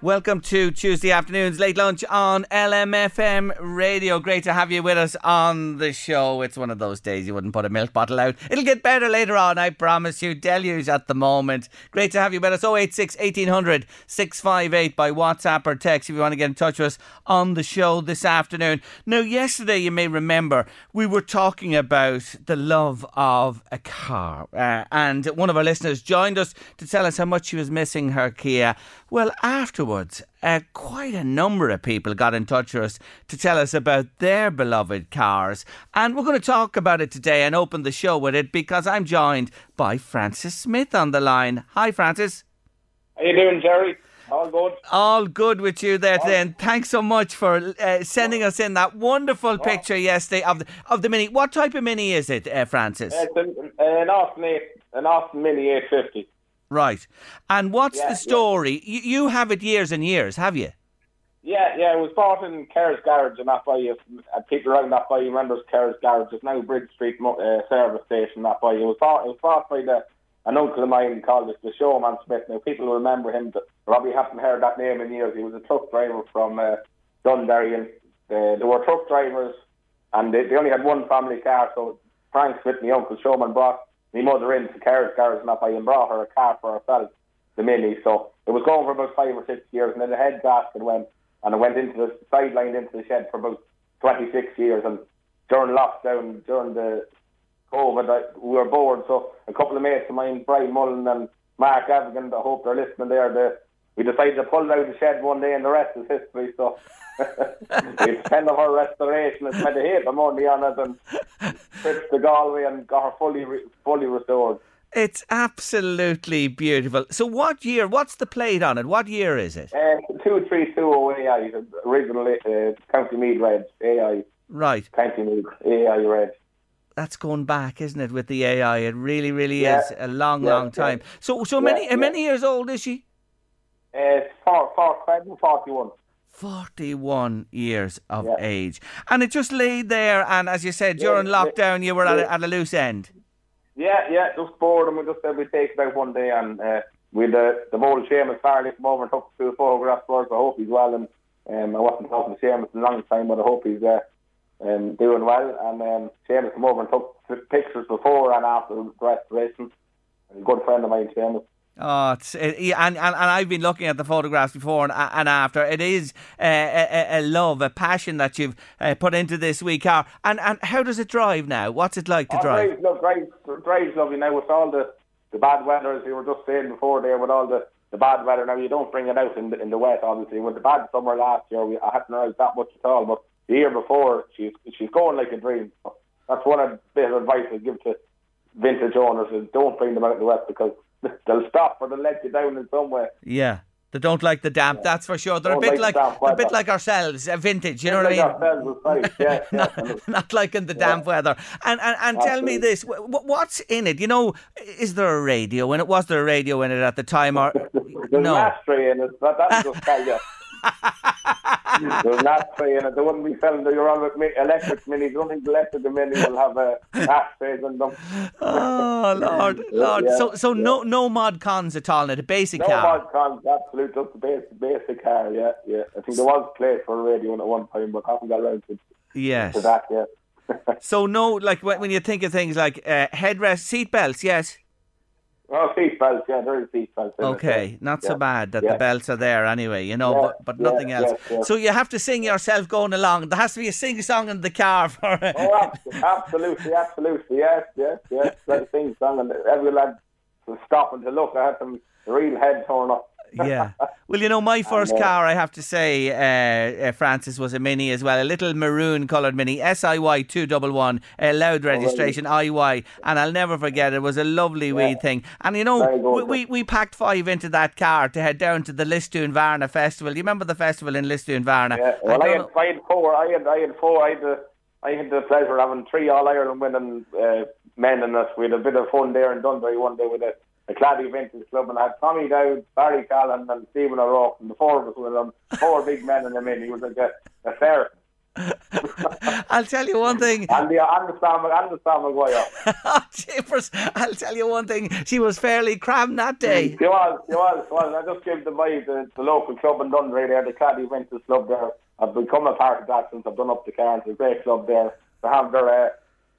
Welcome to Tuesday afternoon's late lunch on LMFM radio. Great to have you with us on the show. It's one of those days you wouldn't put a milk bottle out. It'll get better later on, I promise you. Deluge at the moment. Great to have you with us. 086 1800 658 by WhatsApp or text if you want to get in touch with us on the show this afternoon. Now, yesterday, you may remember, we were talking about the love of a car. Uh, and one of our listeners joined us to tell us how much she was missing her Kia. Well, afterwards, uh, quite a number of people got in touch with us to tell us about their beloved cars. And we're going to talk about it today and open the show with it because I'm joined by Francis Smith on the line. Hi, Francis. How you doing, Jerry? All good? All good with you there today, and thanks so much for uh, sending us in that wonderful picture yesterday of the, of the Mini. What type of Mini is it, uh, Francis? It's an, an Austin, eight, an Austin Mini 850. Right. And what's Yeah, the yeah. story? You, you have it years and years, have you? Yeah, yeah, it was bought in Kerr's Garage, and that by you, people around that by you remembers Kerr's Garage. It's now Bridge Street uh, service station. That by you. It was bought. It was bought by the an uncle of mine called it the Showman Smith. Now people remember him. But probably haven't heard that name in years. He was a truck driver from uh, Dunderry, and uh, there were truck drivers, and they, they only had one family car. So Frank Smith, my uncle Showman, brought my mother into Kerr's Garage, and that by and brought her a car for herself, the Mini. So it was going for about five or six years, and then the head gasket went and it went into the sideline into the shed for about 26 years. And during lockdown, during the COVID, we were bored. So a couple of mates of mine, Brian Mullen and Mark Avigan, I hope they're listening there. The, we decided to pull out the shed one day, and the rest is history. So it's kind of our restoration. It's made a hit. I'm only on it and trips to Galway and got her fully re- fully restored. It's absolutely beautiful. So, what year? What's the plate on it? What year is it? Uh, two three two oh AI, the original uh, County Meath Red AI, Right. County Meath AI Red. That's going back, isn't it, with the AI? It really, really Yeah. is a long, Yeah, long yeah. time. So, so many, yeah. how many years old is she? Uh, four, four, 41. 41 years of Yeah. age. And it just lay there, and as you said, during Yeah, yeah, lockdown, you were at, a, at a loose end. Yeah, yeah, just bored, and we just said we'd take it out one day, and uh, with the the old Seamus Farley come over and took few photographs for us. I hope he's well, and um, I wasn't talking to Seamus in a long time, but I hope he's uh, um, doing well. And um, Seamus come over and took pictures before and after the restoration. A good friend of mine, Seamus. Oh, it's, it, and, and and I've been looking at the photographs before and, and after. It is uh, a, a- love, a passion that you've uh, put into this wee car. And and how does it drive now? What's it like to Oh, drive? Drives, look, drives, drives lovely now with all the, the bad weather, as you were just saying before there, with all the, the bad weather. Now, you don't bring it out in the, in the wet, obviously. With the bad summer last year, we, I hadn't arrived that much at all, but the year before, she's, she's going like a dream. That's one of bit of advice I give to vintage owners is don't bring them out in the wet because they'll stop or they'll let you down in some way. Yeah. They don't like the damp, that's for sure. They're a Don't bit like like, a bit like ourselves, uh, vintage. You know what I mean? yeah, yeah. not, not liking the damp weather. And and, and tell me this: wh- wh- what's in it? You know, is there a radio in it? Was there a radio in it at the time? Or There's no? an ashtray in it. That, just tell you. There's an ashtray in it. They wouldn't be selling the you're on with mi- electric minis. I don't think the electric mini will have uh, ashtrays in them. Oh Lord, Lord! Yeah, so so no no mod cons at all in it. A basic No car. mod cons, absolute, just the basic, basic car, yeah, yeah. I think there was play for a radio at one time, but haven't got around to, Yes. to that yet. So no, like when when you think of things like uh, headrest, seat belts, yes. Oh, seat belts, yeah, there is seat belts. in it, Okay, yeah. not so Yeah. bad that Yeah. the belts are there anyway, you know, Yeah, but, but nothing else. So you have to sing yourself going along. There has to be a sing song in the car for Oh, absolutely, absolutely, yes, yes, yes. That thing song, and every lad was stopping to look. I had some real head torn up. Yeah. Well, you know, my first car, I have to say, uh, uh, Francis, was a Mini as well. A little maroon coloured Mini, SIY 211, a loud Oh, registration, IY. And I'll never forget, it was a lovely wee thing. And you know, we, we, we packed five into that car to head down to the Lisdoonvarna Festival. You remember the festival in Lisdoonvarna? Yeah, well, I, don't had, I had four. I had, I had four. I had the, I had the pleasure of having three All Ireland winning uh, men in us. We had a bit of fun there in Dunderry one day with a, a Claddy Vintage Club, and I had Tommy Dowd, Barry Callan, and Stephen O'Rourke, and the four of us with them. Four big men in the in. He was like a, a fair. I'll tell you one thing. And the and the Sam and the Sam Maguire. Oh, jeepers. I'll tell you one thing. She was fairly crammed that day. She was, she was, she was. I just gave the vibe the, the local club in Dunderry there, the Claddy Vintage Club there. I've become a part of that since I've done up the car. It's a great club there. They have their uh,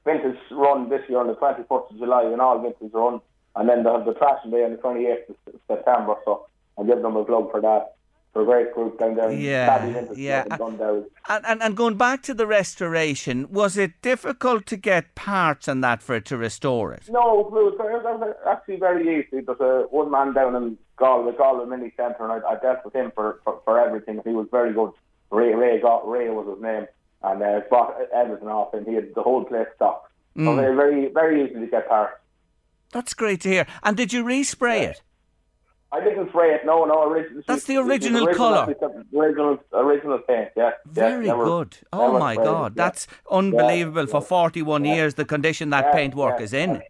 vintage run this year on the 21st of July, an all vintage run. And then they have the Trashing Day on the 28th of September. So I'll give them a plug for that. For a great group down there Yeah, yeah. Club in Dunderry. And, and and going back to the restoration, was it difficult to get parts and that for it to restore it? No, it was, it was actually very easy. There's a one man down in Galway, Galway Mini Centre, and I, I dealt with him for, for, for everything. He was very good. Ray Ray, got, Ray was his name, and uh, bought everything off him. He had the whole place stocked. Mm. So very, very easy to get parts. That's great to hear. And did you respray it? I didn't spray it. No, no. Original, That's the was original colour. Original, original paint. Yeah. yeah, Very never- good. Oh my sprayed it, God, yeah. that's unbelievable. For yeah. 41 years, the condition that Yeah, paintwork yeah, is in. yeah.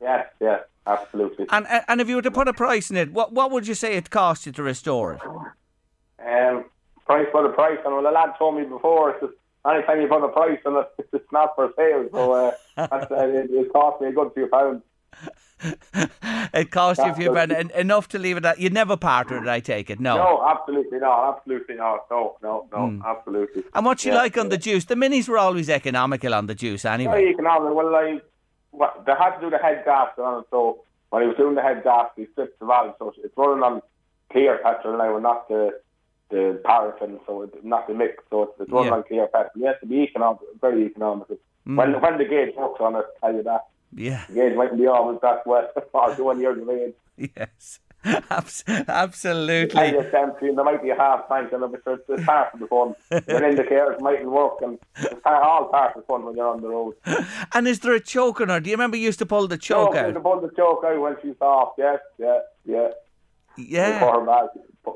Yes, yes, absolutely. And and and if you were to put a price in it, what what would you say it cost you to restore it? Um, price for the price, and well, the lad told me before, it's just, anytime you put a price on it, it's not for sale. So uh, that's, uh, it, it cost me a good few pounds. It cost you a few pounds, en- enough to leave it at. You'd never part with it, I take it. No. No, absolutely not. Absolutely not. No, no, no, Hmm. absolutely. And what's you Yeah, like on the juice? The minis were always economical on the juice anyway. Very economic. Well, like, what, they had to do the head gasket on it, so when he was doing the head gasket, he stripped the valve, so it's running on clear petrol now, and not the the paraffin, so it's not the mix, so it's, it's running Yeah. on clear petrol. It has to be economical, very economical. Hmm. When when the gauge works on it, I tell you that. Yeah. The gauge mightn't be always that wet, 41 years of age. Yes. Abs- absolutely. And it's empty, and there might be a half tank in it, but it's, part of the fun. When in the car, it mightn't work, and it's all part of the fun when you're on the road. And is there a choke on her? Do you remember you used to pull the choke Oh, out? To pull the choke out when she's off, yes, yeah, yeah. Yeah. For her back,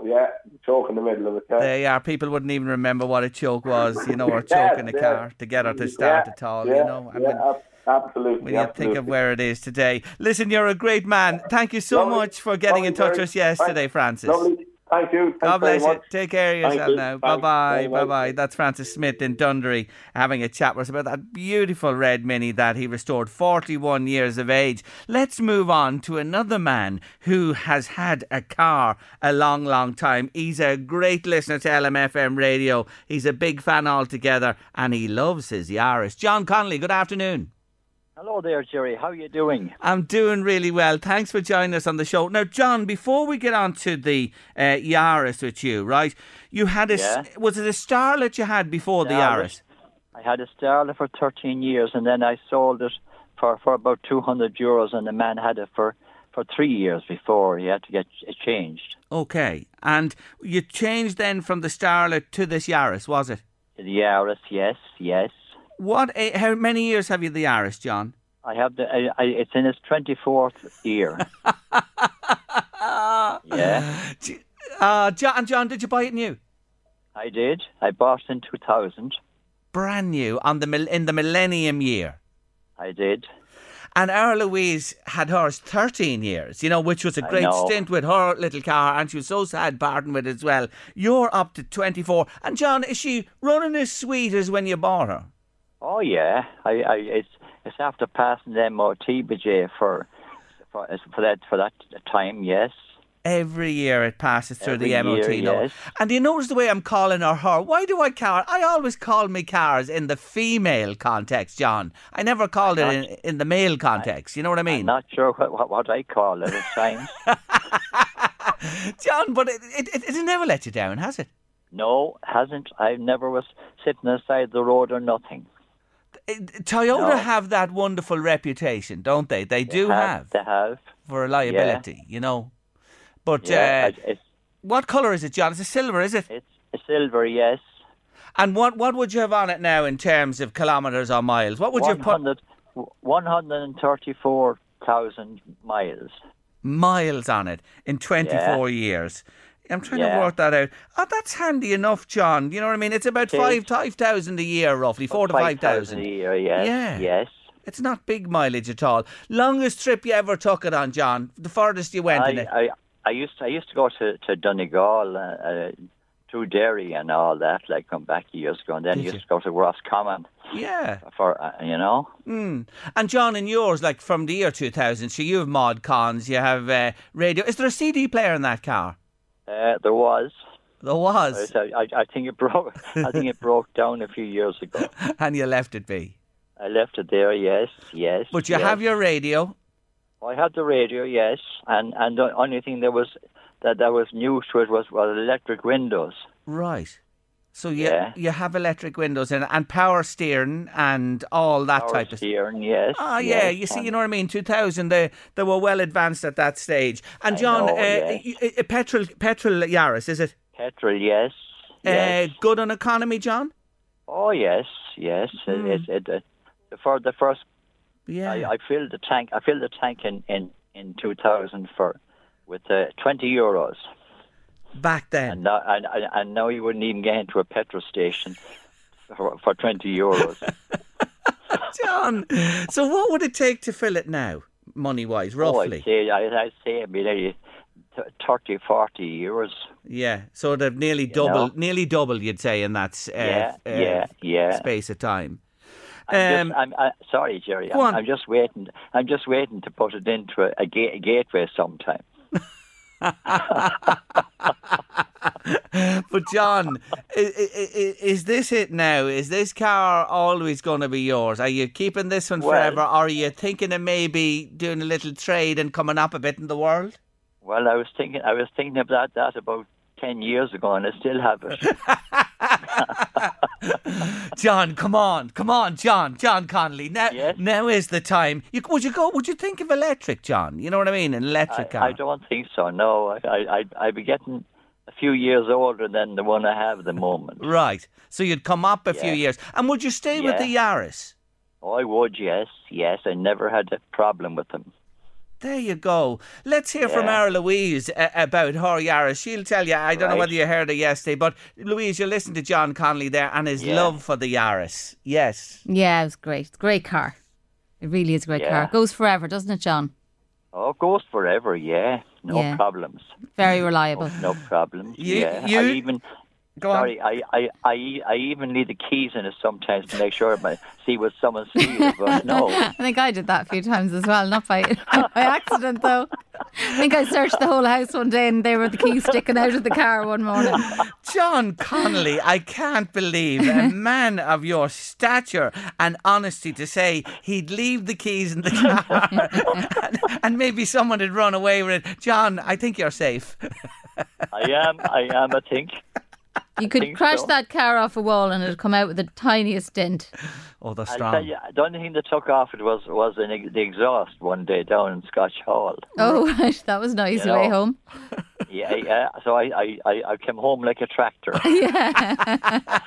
yeah, choke in the middle of it, yeah. There you are. People wouldn't even remember what a choke was, you know, or choke in a yes. car to get her to start Yeah, at all, yeah, you know. Yeah, when, ab- absolutely. when you think of where it is today. Listen, you're a great man. Thank you so Lovely. much for getting in touch with us yesterday, Thank- Francis. Lovely. Thank you. Thanks God bless you. Take care of yourself you. now. Bye bye. Bye bye. That's Francis Smith in Dunderry having a chat with us about that beautiful red mini that he restored 41 years of age. Let's move on to another man who has had a car a long, long time. He's a great listener to LMFM radio. He's a big fan altogether and he loves his Yaris. John Connolly, good afternoon. Hello there, Jerry. How are you doing? I'm doing really well. Thanks for joining us on the show. Now, John, before we get on to the uh, Yaris with you, right? You had a Yeah. was it a Starlet you had before the Yaris? I had a Starlet for 13 years, and then I sold it for, for about 200 euros, and the man had it for, for three years before he had to get it changed. Okay, and you changed then from the Starlet to this Yaris, was it? The Yaris, yes, yes. What? eh, How many years have you the Yaris, John? I have the. I, I, it's in its 24th year. yeah, Uh, John, John, did you buy it new? I did. I bought it in 2000. Brand new on the in the Millennium year. I did. And our Louise had hers 13 years, you know, which was a great stint with her little car, and she was so sad parting with it as well. You're up to 24. And John, is she running as sweet as when you bought her? Oh yeah, I, I it's it's after passing the MOT BJ for for for that for that time. Yes, Every year it passes through the Every MOT. year, yes. And you notice the way I'm calling her her? Why do I call? I always call me cars in the female context, John. I never called it in, in the male context. you know what I mean? I'm not sure what, what, what I call it at times. John, but it, it, it, it never let you down, has it? no, hasn't. I never was sitting aside the road or nothing. Toyota No. have that wonderful reputation, don't they? They do They have, They have. for reliability, you know. But Yeah, uh, what colour is it, John? It's a silver, is it? it's a silver, yes. And what what would you have on it now in terms of kilometres or miles? What would you put 100 134,000 miles. miles on it in 24 years? I'm trying to Yeah. work that out. Oh, that's handy enough, John. You know what I mean? It's about five five thousand a year, roughly four to 5,000 thousand. a year, yes. Yeah. Yes. It's not big mileage at all. Longest trip you ever took it on, John? The farthest you went in I, it? I, I used to, I used to go to, to Donegal, uh, uh, through Derry and all that, like come back years ago, and then Did used you? to go to Roscommon yeah. for, uh, you know. Mm. And John, in yours, like from the year 2000, so you have mod cons, you have uh, radio. Is there a CD player in that car? Uh, there was. There was. I, I, I think it broke. I think it broke down a few years ago. And you left it be. I left it there. Yes, yes. But you yes. have your radio. I had the radio, yes, and and the only thing that was that that was new to it was was electric windows. Right. So you, Yeah. you have electric windows in it and power steering and all that Power type of steering, yes. Ah, yeah, yes, you see, you know what I mean. Two thousand, they they were well advanced at that stage. And John, know, uh, yes. y- petrol petrol Yaris, is it? Petrol, yes. yes. Uh, good on economy, John. oh, yes, yes. Hmm. It, it, it, for the first, Yeah. I, I filled the tank. I filled the tank in in in 2000 for with uh, 20 euros, Back then. and now and, and now you wouldn't even get into a petrol station for, for 20 euros. John, so what would it take to fill it now, money wise, oh, roughly? I'd say I, I'd say be nearly 30, 40 euros. yeah, so they've nearly double, know? nearly double, you'd say, in that uh, Yeah, uh, yeah, yeah. space of time. I'm, Um, just, I'm I, sorry, Jerry. I'm. I'm just waiting. I'm just waiting to put it into a, a, ga- a gateway sometime. But John, i- i- i- is this it now? Is this car always going to be yours? Are you keeping this one Well- forever, or are you thinking of maybe doing a little trade and coming up a bit in the world? Well, I was thinking. I was thinking that that about ten years ago, and I still have it. John, come on, come on, John, John Connolly. Now, Yes? now is the time. You, would you go? Would you think of electric, John? You know what I mean? An electric car. I, I don't think so. No, I, I, I'd be getting a few years older than the one I have at the moment. Right. So you'd come up a few years, and would you stay with the Yaris? Oh, I would. Yes, yes. I never had a problem with them. There you go. Let's hear from Yeah. our Louise uh, about her Yaris. She'll tell you. I don't know whether you heard her yesterday, but Louise, you listened to John Connolly there and his Yeah. love for the Yaris. Yes. Yeah, it was great. It's a great car. It really is a great Yeah. car. Goes forever, doesn't it, John? Oh, it goes forever. Yeah, no Yeah. problems. Very reliable. No problems. You- yeah, you- I even. Go Sorry, I, I, I, I even leave the keys in it sometimes to make sure I see what someone sees. But no, I think I did that a few times as well, not by, not by accident though. I think I searched the whole house one day and there were the keys sticking out of the car one morning. John Connolly, I can't believe a man of your stature and honesty to say he'd leave the keys in the car and, and maybe someone had run away with it. John, I think you're safe. I am. I am. I think. You could crash so. that car off a wall and it'd come out with the tiniest dent. Oh, they're I'll tell you, the only thing that took off it was was an, the exhaust one day down in Scotch Hall. Oh, right. That was nice You way know. home. Yeah, yeah. So I, I, I, I came home like a tractor.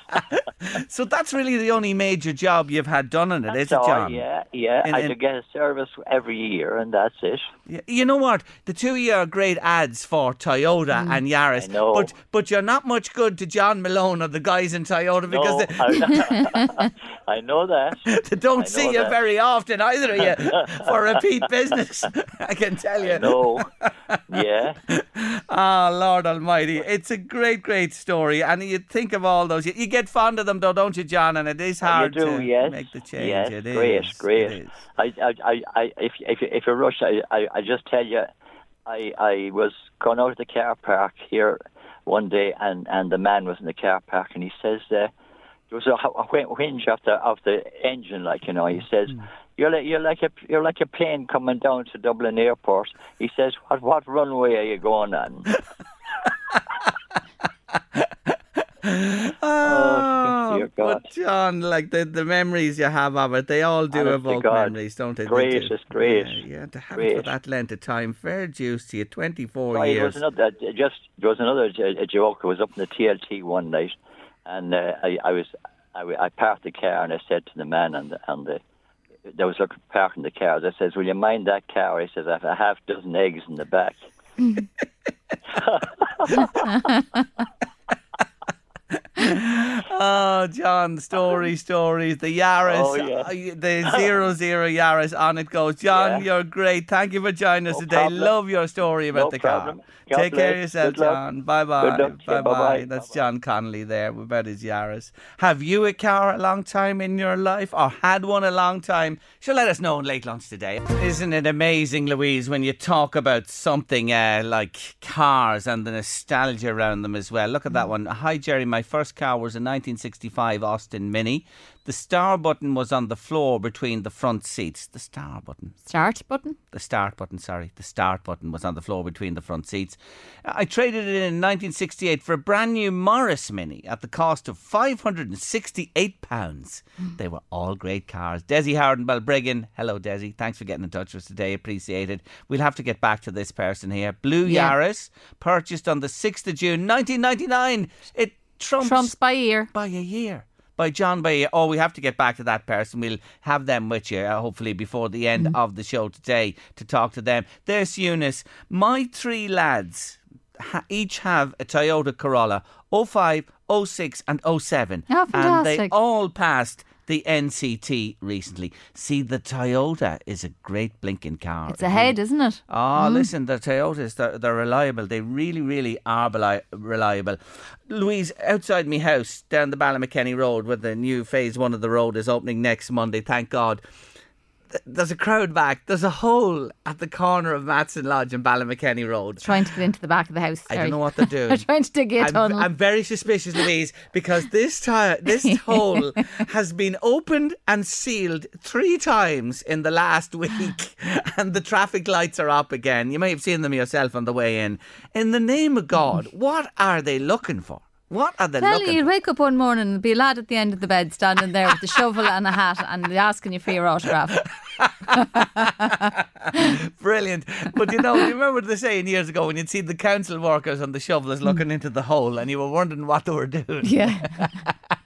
So that's really the only major job you've had done in it, is it, John? yeah, yeah. And- I and- do get a service every year, and that's it. Y- You know what? The two of you are great ads for Toyota and Yaris, Mm. I know. but but you're not much good to John Malone or the guys in Toyota because no, they, I, I know that. they don't see you that. very often either of you for repeat business. I can tell you. No, yeah. Ah, Lord Almighty, it's a great, great story, and you think of all those. You, you get fond of them, though, don't you, John? And it is hard do, to yes. make the change. Yes, It great, is, great. it is. I, I, I, I, if, if, if you rush, I, I, I just tell you, I I was going out of the car park here one day, and and the man was in the car park, and he says uh, there was a, a whinge of the of the engine, like you know. He says. Hmm. You're like you're like a you're like a plane coming down to Dublin Airport. He says, "What what runway are you going on?" Oh, oh God. but John, like the, the memories you have of it, they all do Honest evoke memories, don't they? They Great, do. it's great. Yeah, yeah, to have it for that length of time, fair dues to you, 24 Right, years. was another just there was another joke. I was up in the TLT one night, and uh, I, I was I, I parked the car and I said to the man on the on the there was parking the car. I says, "Will you mind that car?" He says, "I have a half dozen eggs in the back." Oh, John, story, stories. The Yaris, Oh, yeah. uh, the zero zero Yaris. On it goes. John, Yeah. you're great. Thank you for joining us No today. problem. Love your story about No the problem. car. God Take care of yourself, Good. John. Bye bye. luck to you. Bye bye. Bye-bye. That's John Connolly there about his Yaris. Have you a car a long time in your life or had one a long time? Sure, let us know in late lunch today. Isn't it amazing, Louise, when you talk about something uh, like cars and the nostalgia around them as well? Look at that one. Hi, Jerry. My first car was a 1965 Austin Mini. The star button was on the floor between the front seats. The star button Start button. the start button, sorry, the start button was on the floor between the front seats. I traded it in 1968 for a brand new Morris Mini at the cost of £568. Hmm. They were all great cars. Desi Howard Balbriggan. Hello, Desi. Thanks for getting in touch with us today. Appreciate it. We'll have to get back to this person here. Blue Yeah. Yaris, purchased on the 6th of June 1999. It trumps, Trumps by year. by a year. By John by. Oh, we have to get back to that person. We'll have them with you, uh, hopefully, before the end of the show today to talk to them. There's Eunice. My three lads ha- each have a Toyota Corolla 05, 06, and 07. Oh, and they all passed the NCT recently. See, the Toyota is a great blinking car. It's ahead, isn't it? Oh, listen, the Toyotas, they're, they're reliable. They really, really are beli- reliable. Louise, outside me house, down the Ballymakenny Road, where the new phase one of the road is opening next Monday, thank God. Th- There's a crowd back. There's a hole at the corner of Matson Lodge and Ballymakenny Road. Trying to get into the back of the house. I don't know what they're doing. They're trying to dig a I'm, tunnel. I'm very suspicious, Louise, because this tire, this hole has been opened and sealed three times in the last week, and the traffic lights are up again. You may have seen them yourself on the way in. In the name of God, what are they looking for? What are they Tell looking you, you'd wake up one morning and be a lad at the end of the bed standing there with a shovel and a hat and asking you for your autograph. Brilliant. But you know, you remember the saying years ago when you'd see the council workers and the shovelers looking hmm. into the hole and you were wondering what they were doing? Yeah.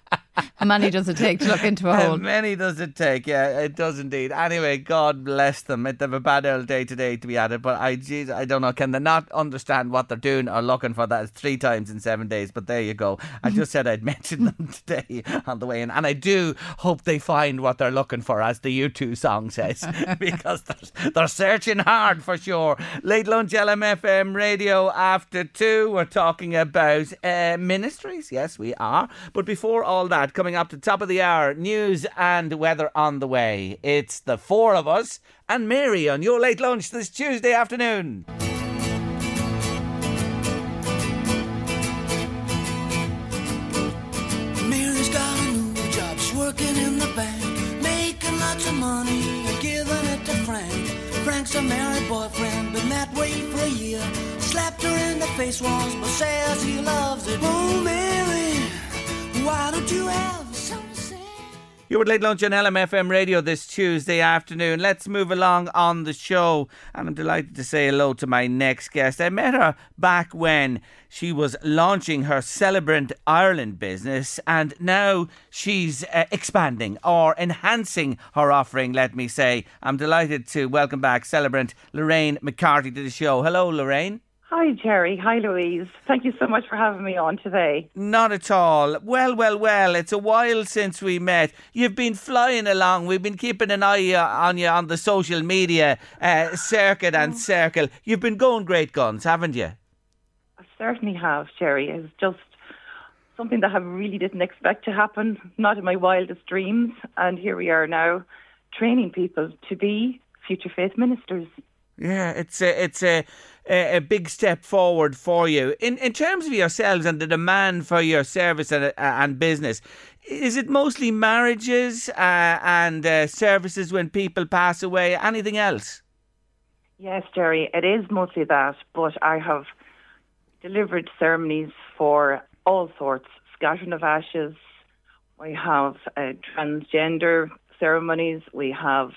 How many does it take to look into a hole. Many does it take? Yeah, it does indeed. Anyway, God bless them. They have a bad old day today to be at it, but I, geez, I don't know. Can they not understand what they're doing or looking for? That is three times in seven days. But there you go. I just said I'd mention them today on the way in, and I do hope they find what they're looking for, as the U2 song says, because they're, they're searching hard for sure. Late lunch, LMFM radio after two. We're talking about uh, ministries. Yes, we are. But before all that, coming up to top of the hour, news and weather on the way. It's the four of us and Mary on your late lunch this Tuesday afternoon. Mary's got a new job, she's working in the bank, making lots of money and giving it to Frank. Frank's a married boyfriend, been that way for a year. Slapped her in the face once, but says he loves it. Oh, Mary, why don't you have some sense? You're at Late Lunch on LMFM Radio this Tuesday afternoon. Let's move along on the show. And I'm delighted to say hello to my next guest. I met her back when she was launching her Celebrant Ireland business, and now she's uh, expanding or enhancing her offering, let me say. I'm delighted to welcome back Celebrant Lorraine McCarthy to the show. Hello, Lorraine. Hi, Jerry. Hi, Louise. Thank you so much for having me on today. Not at all. Well, well, well. It's a while since we met. You've been flying along. We've been keeping an eye uh, on you on the social media uh, circuit and circle. You've been going great guns, haven't you? I certainly have, Jerry. It's just something that I really didn't expect to happen, not in my wildest dreams. And here we are now, training people to be future faith ministers. Yeah, it's a, it's a, a, big step forward for you. In in terms of yourselves and the demand for your service and, uh, and business, is it mostly marriages uh, and uh, services when people pass away? Anything else? Yes, Jerry, it is mostly that, but I have delivered ceremonies for all sorts, scattering of ashes. We have uh, transgender ceremonies. We have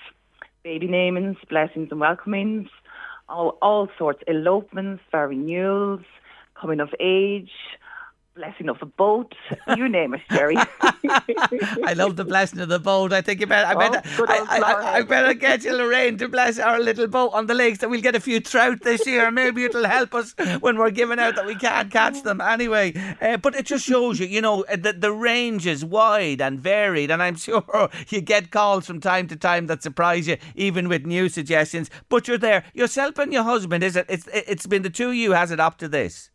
baby namings, blessings and welcomings, all, all sorts, elopements, renewals, coming of age, blessing of a boat, you name it, Jerry. I love the blessing of the boat. I think you better, I Oh, better, old I, I, I better get you, Lorraine, to bless our little boat on the lakes that we'll get a few trout this year. Maybe it'll help us when we're giving out that we can't catch them anyway. Uh, but it just shows you, you know, uh, the, the range is wide and varied. And I'm sure you get calls from time to time that surprise you, even with new suggestions. But you're there. Yourself and your husband, is it? It's, it's been the two of you, has it, up to this?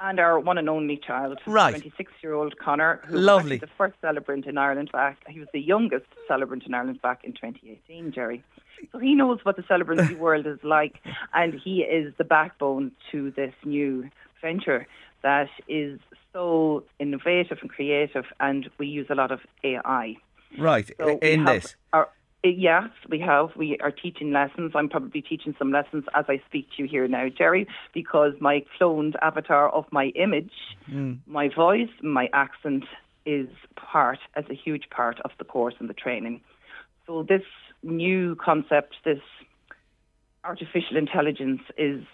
And our one and only child, Right. 26 year old Connor, who Lovely. was the first celebrant in Ireland back. He was the youngest celebrant in Ireland back in 2018, Jerry. So he knows what the celebrancy world is like, and he is the backbone to this new venture that is so innovative and creative, and we use a lot of AI. Right, So in this. Our, Uh, yes, we have. We are teaching lessons. I'm probably teaching some lessons as I speak to you here now, Jerry, because my cloned avatar of my image, hmm. my voice, my accent is part, as a huge part of the course and the training. So this new concept, this artificial intelligence is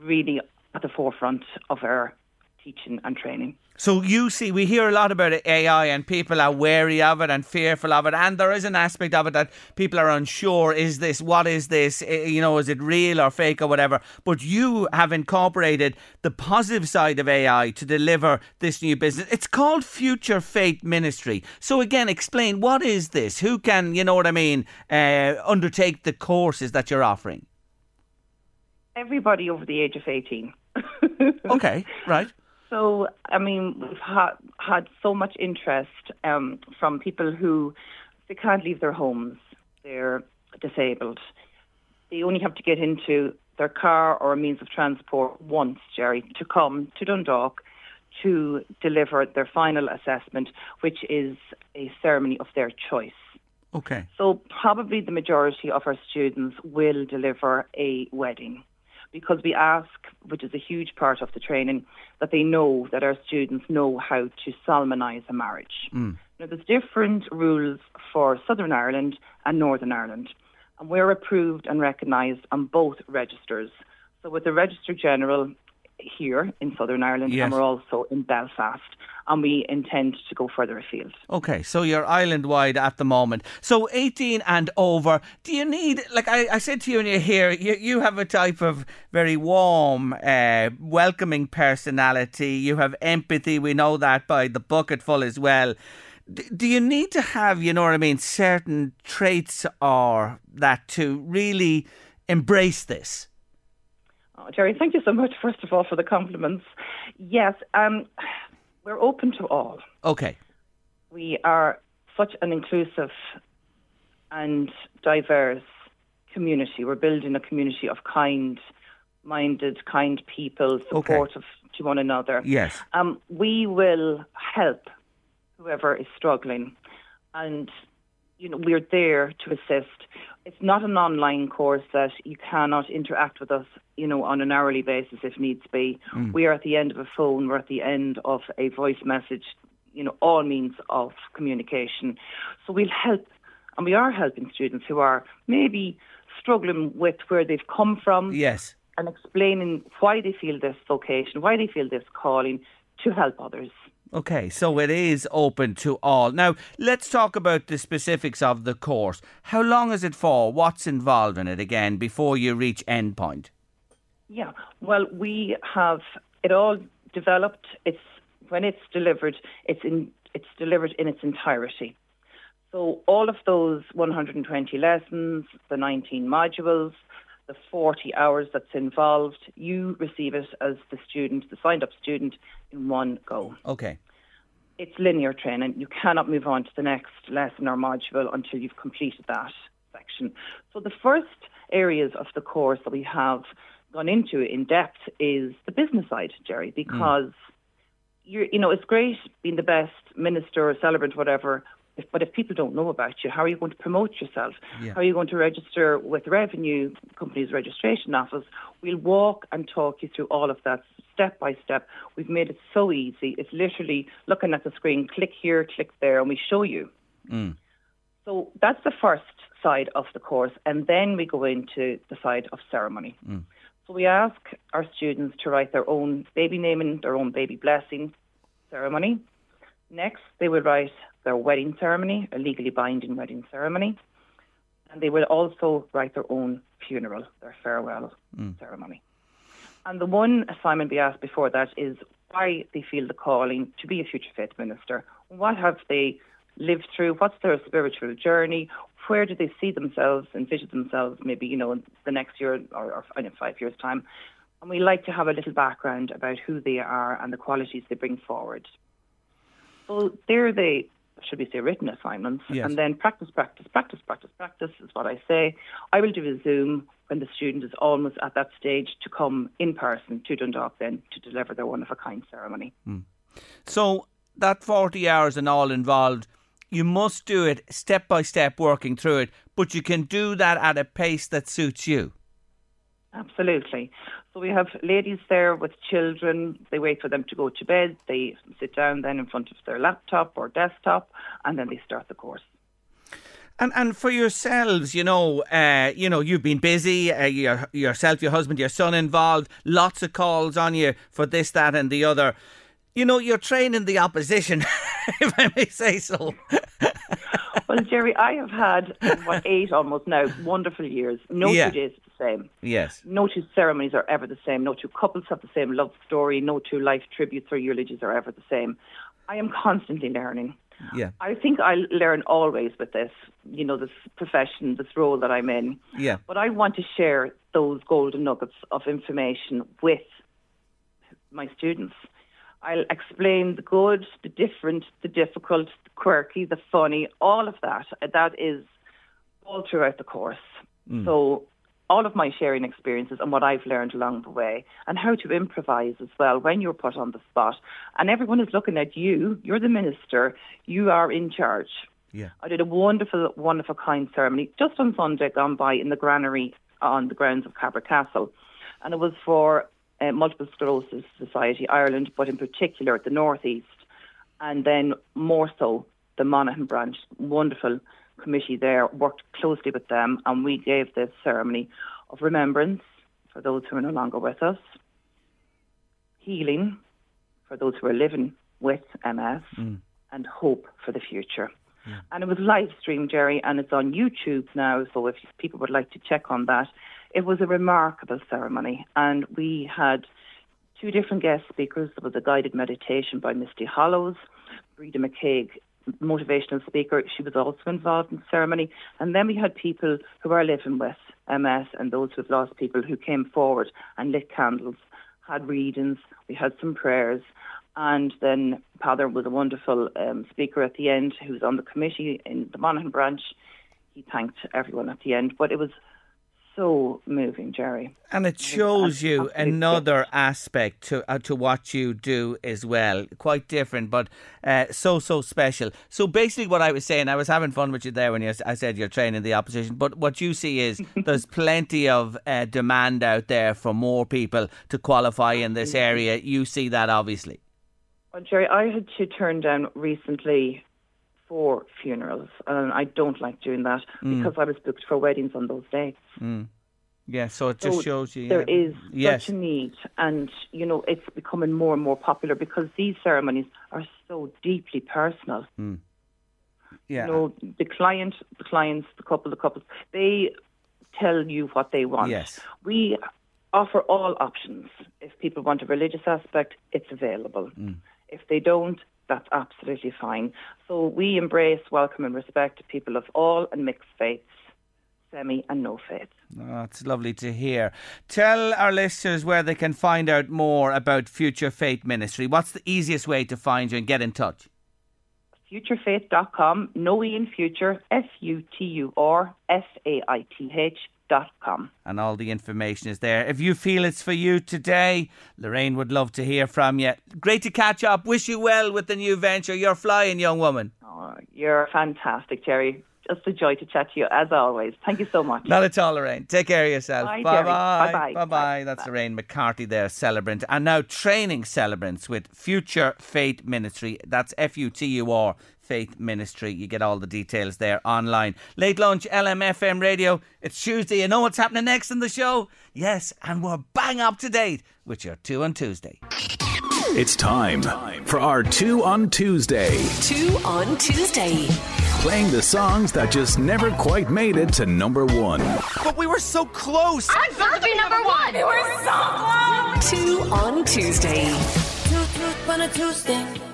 really at the forefront of our teaching and training. So you see, we hear a lot about AI, and people are wary of it and fearful of it, and there is an aspect of it that people are unsure: is this what is this? You know, is it real or fake or whatever? But you have incorporated the positive side of AI to deliver this new business. It's called FuturFaith Ministry. So again, explain what is this? Who can, you know what I mean, uh, undertake the courses that you're offering? Everybody over the age of 18. Okay, right. So, I mean, we've had, had so much interest um, from people who they can't leave their homes. They're disabled. They only have to get into their car or a means of transport once, Jerry, to come to Dundalk to deliver their final assessment, which is a ceremony of their choice. Okay. So probably the majority of our students will deliver a wedding because we ask, which is a huge part of the training, that they know that our students know how to solemnise a marriage. Mm. Now, there's different rules for Southern Ireland and Northern Ireland, and we're approved and recognised on both registers. So with the Register General here in Southern Ireland, Yes. and we're also in Belfast, and we intend to go further afield. Okay, so you're island wide at the moment. So 18 and over. Do you need, like I, I said to you when you're here, you, you have a type of very warm, uh, welcoming personality. You have empathy. We know that by the bucketful as well. D- do you need to have, you know what I mean, certain traits or that to really embrace this? Oh, Jerry, thank you so much, first of all, for the compliments. Yes, um, we're open to all. Okay. We are such an inclusive and diverse community. We're building a community of kind minded, kind people, supportive to one another. Yes. Um, we will help whoever is struggling, and you know we're there to assist. It's not an online course that you cannot interact with us, you know, on an hourly basis if needs be. Mm. We are at the end of a phone. We're at the end of a voice message. You know, all means of communication. So we'll help, and we are helping students who are maybe struggling with where they've come from Yes. and explaining why they feel this vocation, why they feel this calling to help others. Okay, so it is open to all. Now, let's talk about the specifics of the course. How long is it for? What's involved in it again before you reach endpoint? Yeah, well, we have it all developed. It's when it's delivered, it's in it's delivered in its entirety. So all of those 120 lessons, the 19 modules, the 40 hours that's involved, you receive it as the student, the signed up student, in one go. Okay. it's linear training. You cannot move on to the next lesson or module until you've completed that section. So the first areas of the course that we have gone into in depth is the business side, Jerry, hmm. because you're, you know, it's great being the best minister or celebrant, whatever. If, but if people don't know about you, how are you going to promote yourself? Yeah. How are you going to register with Revenue Company's registration office? We'll walk and talk you through all of that step by step. We've made it so easy. It's literally looking at the screen, click here, click there, and we show you. Mm. So that's the first side of the course, and then we go into the side of ceremony. Mm. So we ask our students to write their own baby naming, their own baby blessing ceremony. Next, they will write their wedding ceremony, a legally binding wedding ceremony, and they will also write their own funeral, their farewell mm. ceremony. And the one assignment we asked before that is why they feel the calling to be a future faith minister. What have they lived through? What's their spiritual journey? Where do they see themselves, and envision themselves, maybe, you know, in the next year or, or in five years' time? And we like to have a little background about who they are and the qualities they bring forward. So they're the, should we say, written assignments. Yes. And then practice, practice, practice, practice, practice is what I say. I will do a Zoom when the student is almost at that stage to come in person to Dundalk then to deliver their one-of-a-kind ceremony. Hmm. So that 40 hours and all involved, you must do it step by step, working through it, but you can do that at a pace that suits you. Absolutely. So we have ladies there with children. They wait for them to go to bed. They sit down then in front of their laptop or desktop, and then they start the course. And and for yourselves, you know, uh, you know, you've been busy. Uh, your, yourself, your husband, your son involved. Lots of calls on you for this, that, and the other. You know, you're training the opposition, if I may say so. Well, Jerry, I have had what eight almost now wonderful years. No Yeah. two days are the same. Yes. No two ceremonies are ever the same. No two couples have the same love story. No two life tributes or eulogies are ever the same. I am constantly learning. Yeah. I think I learn always with this, you know, this profession, this role that I'm in. Yeah. But I want to share those golden nuggets of information with my students. I'll explain the good, the different, the difficult, the quirky, the funny, all of that. That is all throughout the course. Mm. So all of my sharing experiences and what I've learned along the way and how to improvise as well when you're put on the spot. And everyone is looking at you. You're the minister. You are in charge. Yeah. I did a wonderful, wonderful kind ceremony just on Sunday gone by in the granary on the grounds of Cabra Castle. And it was for uh, Multiple Sclerosis Society Ireland, but in particular the North East. And then more so the Monaghan branch. Wonderful committee there, worked closely with them, and we gave this ceremony of remembrance for those who are no longer with us, healing for those who are living with MS, and hope for the future. And it was live streamed, Jerry, and it's on YouTube now. So if people would like to check on that, it was a remarkable ceremony. And we had two different guest speakers. There was a guided meditation by Misty Hollows, Breda McCaig, motivational speaker. She was also involved in the ceremony. And then we had people who are living with MS and those who have lost people who came forward and lit candles, had readings. We had some prayers. And then Father was a wonderful um, speaker at the end who was on the committee in the Monaghan branch. He thanked everyone at the end. But it was so moving, Jerry. And it shows you another aspect to uh, to what you do as well. Quite different, but uh, so so special. So basically, what I was saying, I was having fun with you there when you, I said you're training the opposition. But what you see is there's plenty of uh, demand out there for more people to qualify in this area. You see that obviously. Well, Jerry, I had to turn down recently four funerals, and I don't like doing that mm. because I was booked for weddings on those dates. Mm. Yeah, so it just So shows you There yeah. is yes. such a need, and you know it's becoming more and more popular because these ceremonies are so deeply personal. Mm. yeah. You know, the client, the clients, the couple, the couples, they tell you what they want. Yes. We offer all options. If people want a religious aspect, it's available. Mm. If they don't, that's absolutely fine. So we embrace, welcome, and respect people of all and mixed faiths, semi and no faith. Oh, ah, it's lovely to hear. Tell our listeners where they can find out more about FuturFaith Ministry. What's the easiest way to find you and get in touch? futurfaith.com, no E in future, F U T U R F A I T H And all the information is there. If you feel it's for you today, Lorraine would love to hear from you. Great to catch up. Wish you well with the new venture. You're flying, young woman. Oh, you're fantastic, Jerry. Just a joy to chat to you as always. Thank you so much. Not at all, Lorraine. Take care of yourself. Bye, bye bye. Bye-bye. Bye bye. That's Lorraine McCarthy there, celebrant. And now training celebrants with FuturFaith Ministry. That's F U T U R Faith Ministry. You get all the details there online. Late lunch, LMFM radio. It's Tuesday. You know what's happening next in the show? Yes, and we're bang up to date with your two on Tuesday. It's time for our Two on Tuesday. Two on Tuesday. Playing the songs that just never quite made it to number one. But we were so close. I deserve to be number one. We were so close. Two on Tuesday.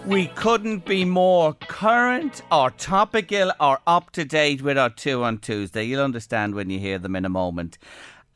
We couldn't be more current or topical or up to date with our two on Tuesday. You'll understand when you hear them in a moment.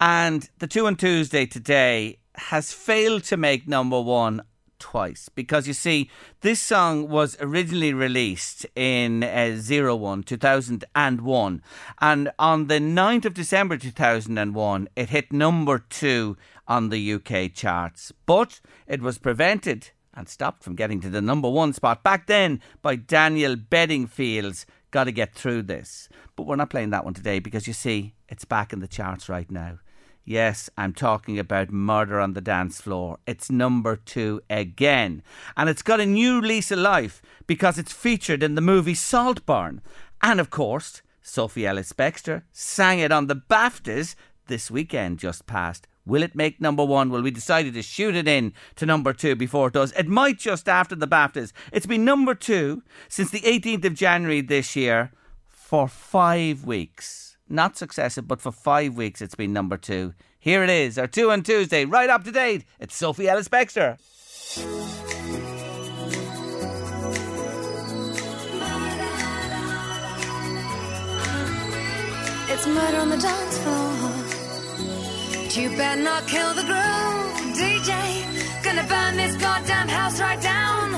And the two on Tuesday today has failed to make number one twice because you see, this song was originally released in uh, 01, 2001, and on the 9th of December 2001, it hit number two on the UK charts, but it was prevented and stopped from getting to the number one spot back then by Daniel Bedingfield's Gotta Get Through This. But we're not playing that one today because you see, it's back in the charts right now. Yes, I'm talking about Murder on the Dance Floor. It's number two again. And it's got a new lease of life because it's featured in the movie Saltburn. And of course, Sophie Ellis Bextor sang it on the BAFTAs this weekend just past. Will it make number one? Well, we decided to shoot it in to number two before it does. It might just after the BAFTAs. It's been number two since the 18th of January this year for five weeks not successive, but for five weeks it's been number two. Here it is, our two on Tuesday, right up to date. It's Sophie Ellis Bextor. It's murder on the dance floor. You better not kill the groove, DJ. Gonna burn this goddamn house right down.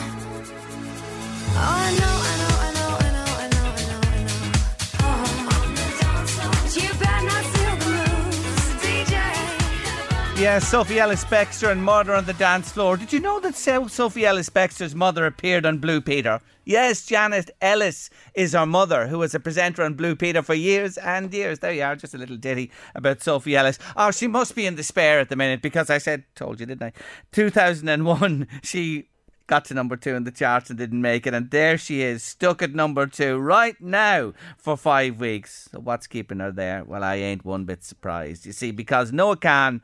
Oh, I know, I know, Yeah, Sophie Ellis Bextor and Murder on the Dance Floor. Did you know that Sophie Ellis Bextor's mother appeared on Blue Peter? Yes, Janet Ellis is her mother, who was a presenter on Blue Peter for years and years. There you are, just a little ditty about Sophie Ellis. Oh, she must be in despair at the minute because I said, told you, didn't I? 2001, she got to number two in the charts and didn't make it. And there she is, stuck at number two right now for five weeks. So what's keeping her there? Well, I ain't one bit surprised. You see, because Noah Kahan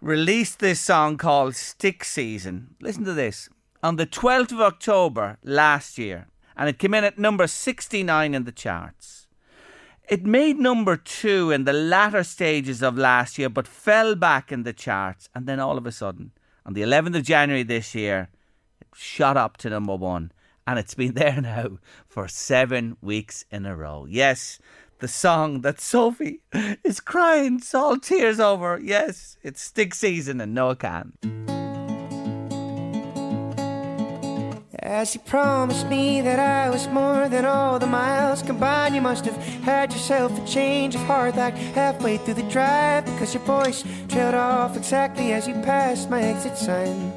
released this song called Stick Season. Listen to this. On the 12th of October last year, and it came in at number 69 in the charts. It made number two in the latter stages of last year, but fell back in the charts. And then all of a sudden, on the 11th of January this year, it shot up to number one. And it's been there now for seven weeks in a row. Yes, the song that Sophie is crying salt tears over. Yes, it's stick season and Noah Kahan. As you promised me that I was more than all the miles combined, you must have had yourself a change of heart like halfway through the drive because your voice trailed off exactly as you passed my exit sign.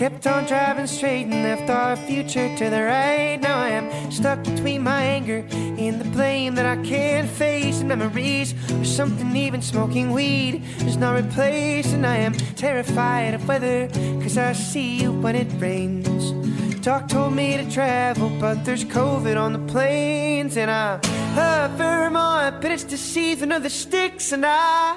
Kept on driving straight and left our future to the right. Now I am stuck between my anger and the blame that I can't face. And memories or something even smoking weed does not replace. And I am terrified of weather because I see you when it rains. Doc told me to travel, but there's COVID on the planes. And I love Vermont, but it's season of the sticks. And I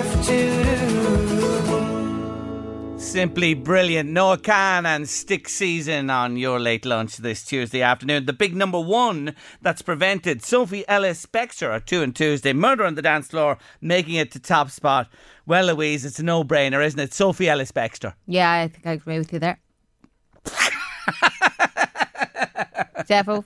Have to do. Simply brilliant. Noah Kahan and Stick Season on your late lunch this Tuesday afternoon. The big number one that's prevented Sophie Ellis Bextor at 2 and Tuesday. Murder on the dance floor, making it to top spot. Well, Louise, it's a no brainer, isn't it? Sophie Ellis Bextor. Yeah, I think I agree with you there. Defo.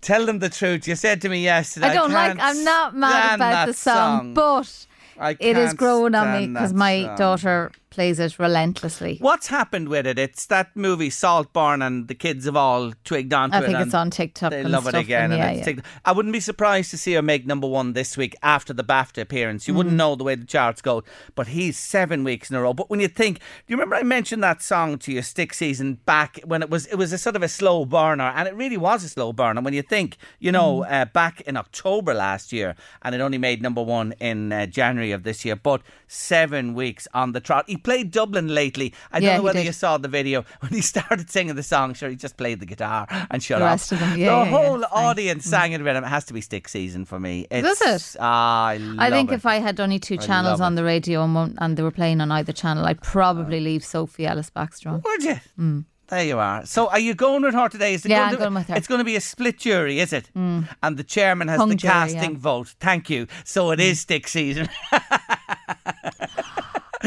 Tell them the truth. You said to me yesterday. I don't like. I'm not mad stand about that the song, but I it is growing on me because my daughter plays it relentlessly. What's happened with it? It's that movie Saltburn, and the kids have all twigged onto I it. I think it's on TikTok They love it again. and yeah, yeah. I wouldn't be surprised to see her make number one this week after the BAFTA appearance. You wouldn't Mm. know the way the charts go, but he's seven weeks in a row. But when you think, do you remember I mentioned that song to you, Stick Season, back when it was it was a sort of a slow burner, and it really was a slow burner. When you think, you know, Mm. uh, back in October last year, and it only made number one in uh, January of this year, but seven weeks on the trot. He played Dublin lately. I don't Yeah, know whether you saw the video when he started singing the song. Sure, he just played the guitar and shut The up. rest of them, yeah, the yeah, whole it's audience sang it with him. It has to be Stick Season for me. Does it? Ah, I love I think it. if I had only two channels on the radio and, and they were playing on either channel, I'd probably leave Sophie Ellis Baxter on. Would you? There you are. So, are you going with her today? Is it Yeah, going I'm to, going with her. It's going to be a split jury, is it? Mm. And the chairman has Hung the jury, casting yeah. Mm. vote. Thank you. So it is stick season.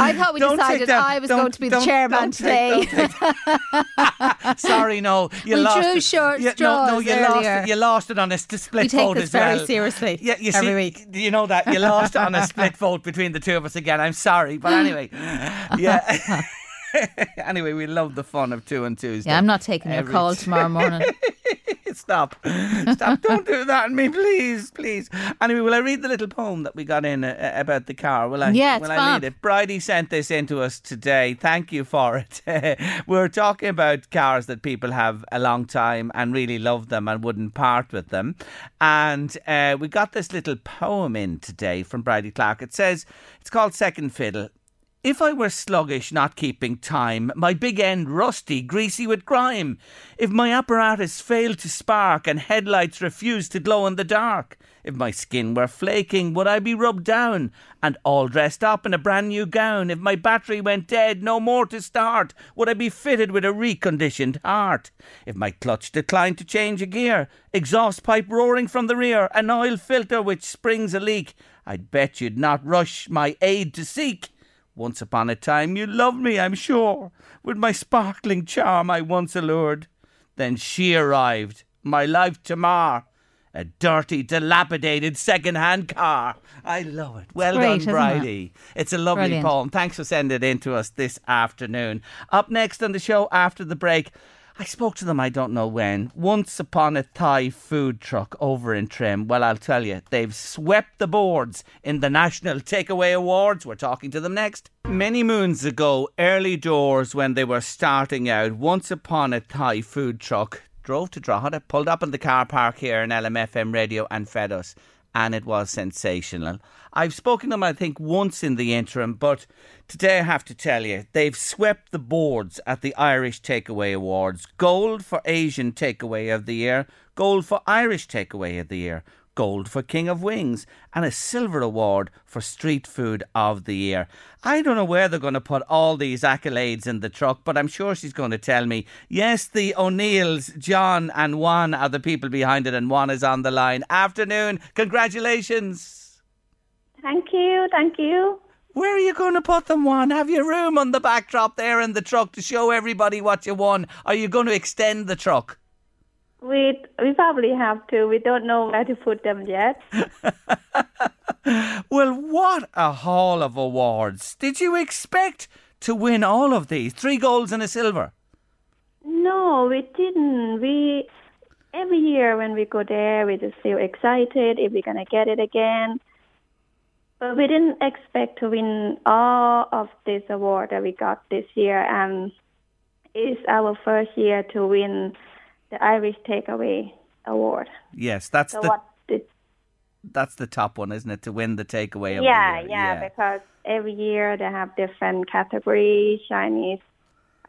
I thought we Don't decided I was going to be the chairman don't take- today. Sorry, no, you We lost. drew it. short You- no, no, straws you lost it. You lost it on a split We take vote this as very well. seriously Yeah, you every see, week. You know that you lost on a split vote between the two of us again? I'm sorry, but anyway, yeah. anyway, we love the fun of two and Tuesday. yeah, I'm not taking your call tomorrow morning. Stop. Stop. Don't do that on me, please, please. Anyway, will I read the little poem that we got in uh, about the car? Will I? Yeah, it's will I fab. read it? Bridie sent this in to us today. Thank you for it. We're talking about cars that people have a long time and really love them and wouldn't part with them. And uh, we got this little poem in today from Bridie Clark. It says, it's called Second Fiddle. If I were sluggish, not keeping time, my big end rusty, greasy with grime, if my apparatus failed to spark and headlights refused to glow in the dark, if my skin were flaking, would I be rubbed down and all dressed up in a brand new gown? If my battery went dead, no more to start, would I be fitted with a reconditioned heart? If my clutch declined to change a gear, exhaust pipe roaring from the rear, an oil filter which springs a leak, I'd bet you'd not rush my aid to seek. Once upon a time you loved me, I'm sure, with my sparkling charm I once allured. Then she arrived, my life to mar. A dirty, dilapidated second-hand car. I love it. Well great, done, isn't it? Bridie. It's a lovely Brilliant. poem. Thanks for sending it in to us this afternoon. Up next on the show after the break, I spoke to them I don't know when. Once upon a Thai food truck over in Trim. Well, I'll tell you, they've swept the boards in the National Takeaway Awards. We're talking to them next. Many moons ago, early doors when they were starting out, once upon a Thai food truck drove to Drogheda, pulled up in the car park here in LMFM radio and fed us. And it was sensational. I've spoken to them, I think, once in the interim, but today I have to tell you, they've swept the boards at the Irish Takeaway Awards. Gold for Asian Takeaway of the Year, gold for Irish Takeaway of the Year, gold for King of Wings, and a silver award for Street Food of the Year. I don't know where they're going to put all these accolades in the truck, but I'm sure she's going to tell me. Yes, the O'Neills, John and Auan are the people behind it, and Auan is on the line. Afternoon, congratulations. Thank you, thank you. Where are you going to put them, Auan? Have you room on the backdrop there in the truck to show everybody what you won? Are you going to extend the truck? We we probably have to. We don't know where to put them yet. Well, what a haul of awards. Did you expect to win all of these? Three golds and a silver. No, we didn't. We every year when we go there, we just feel excited if we're gonna get it again. But we didn't expect to win all of this award that we got this year, and it's our first year to win the Irish Takeaway Award. Yes, that's So the what did that's the top one, isn't it? To win the takeaway yeah, the yeah, because every year they have different categories: Chinese,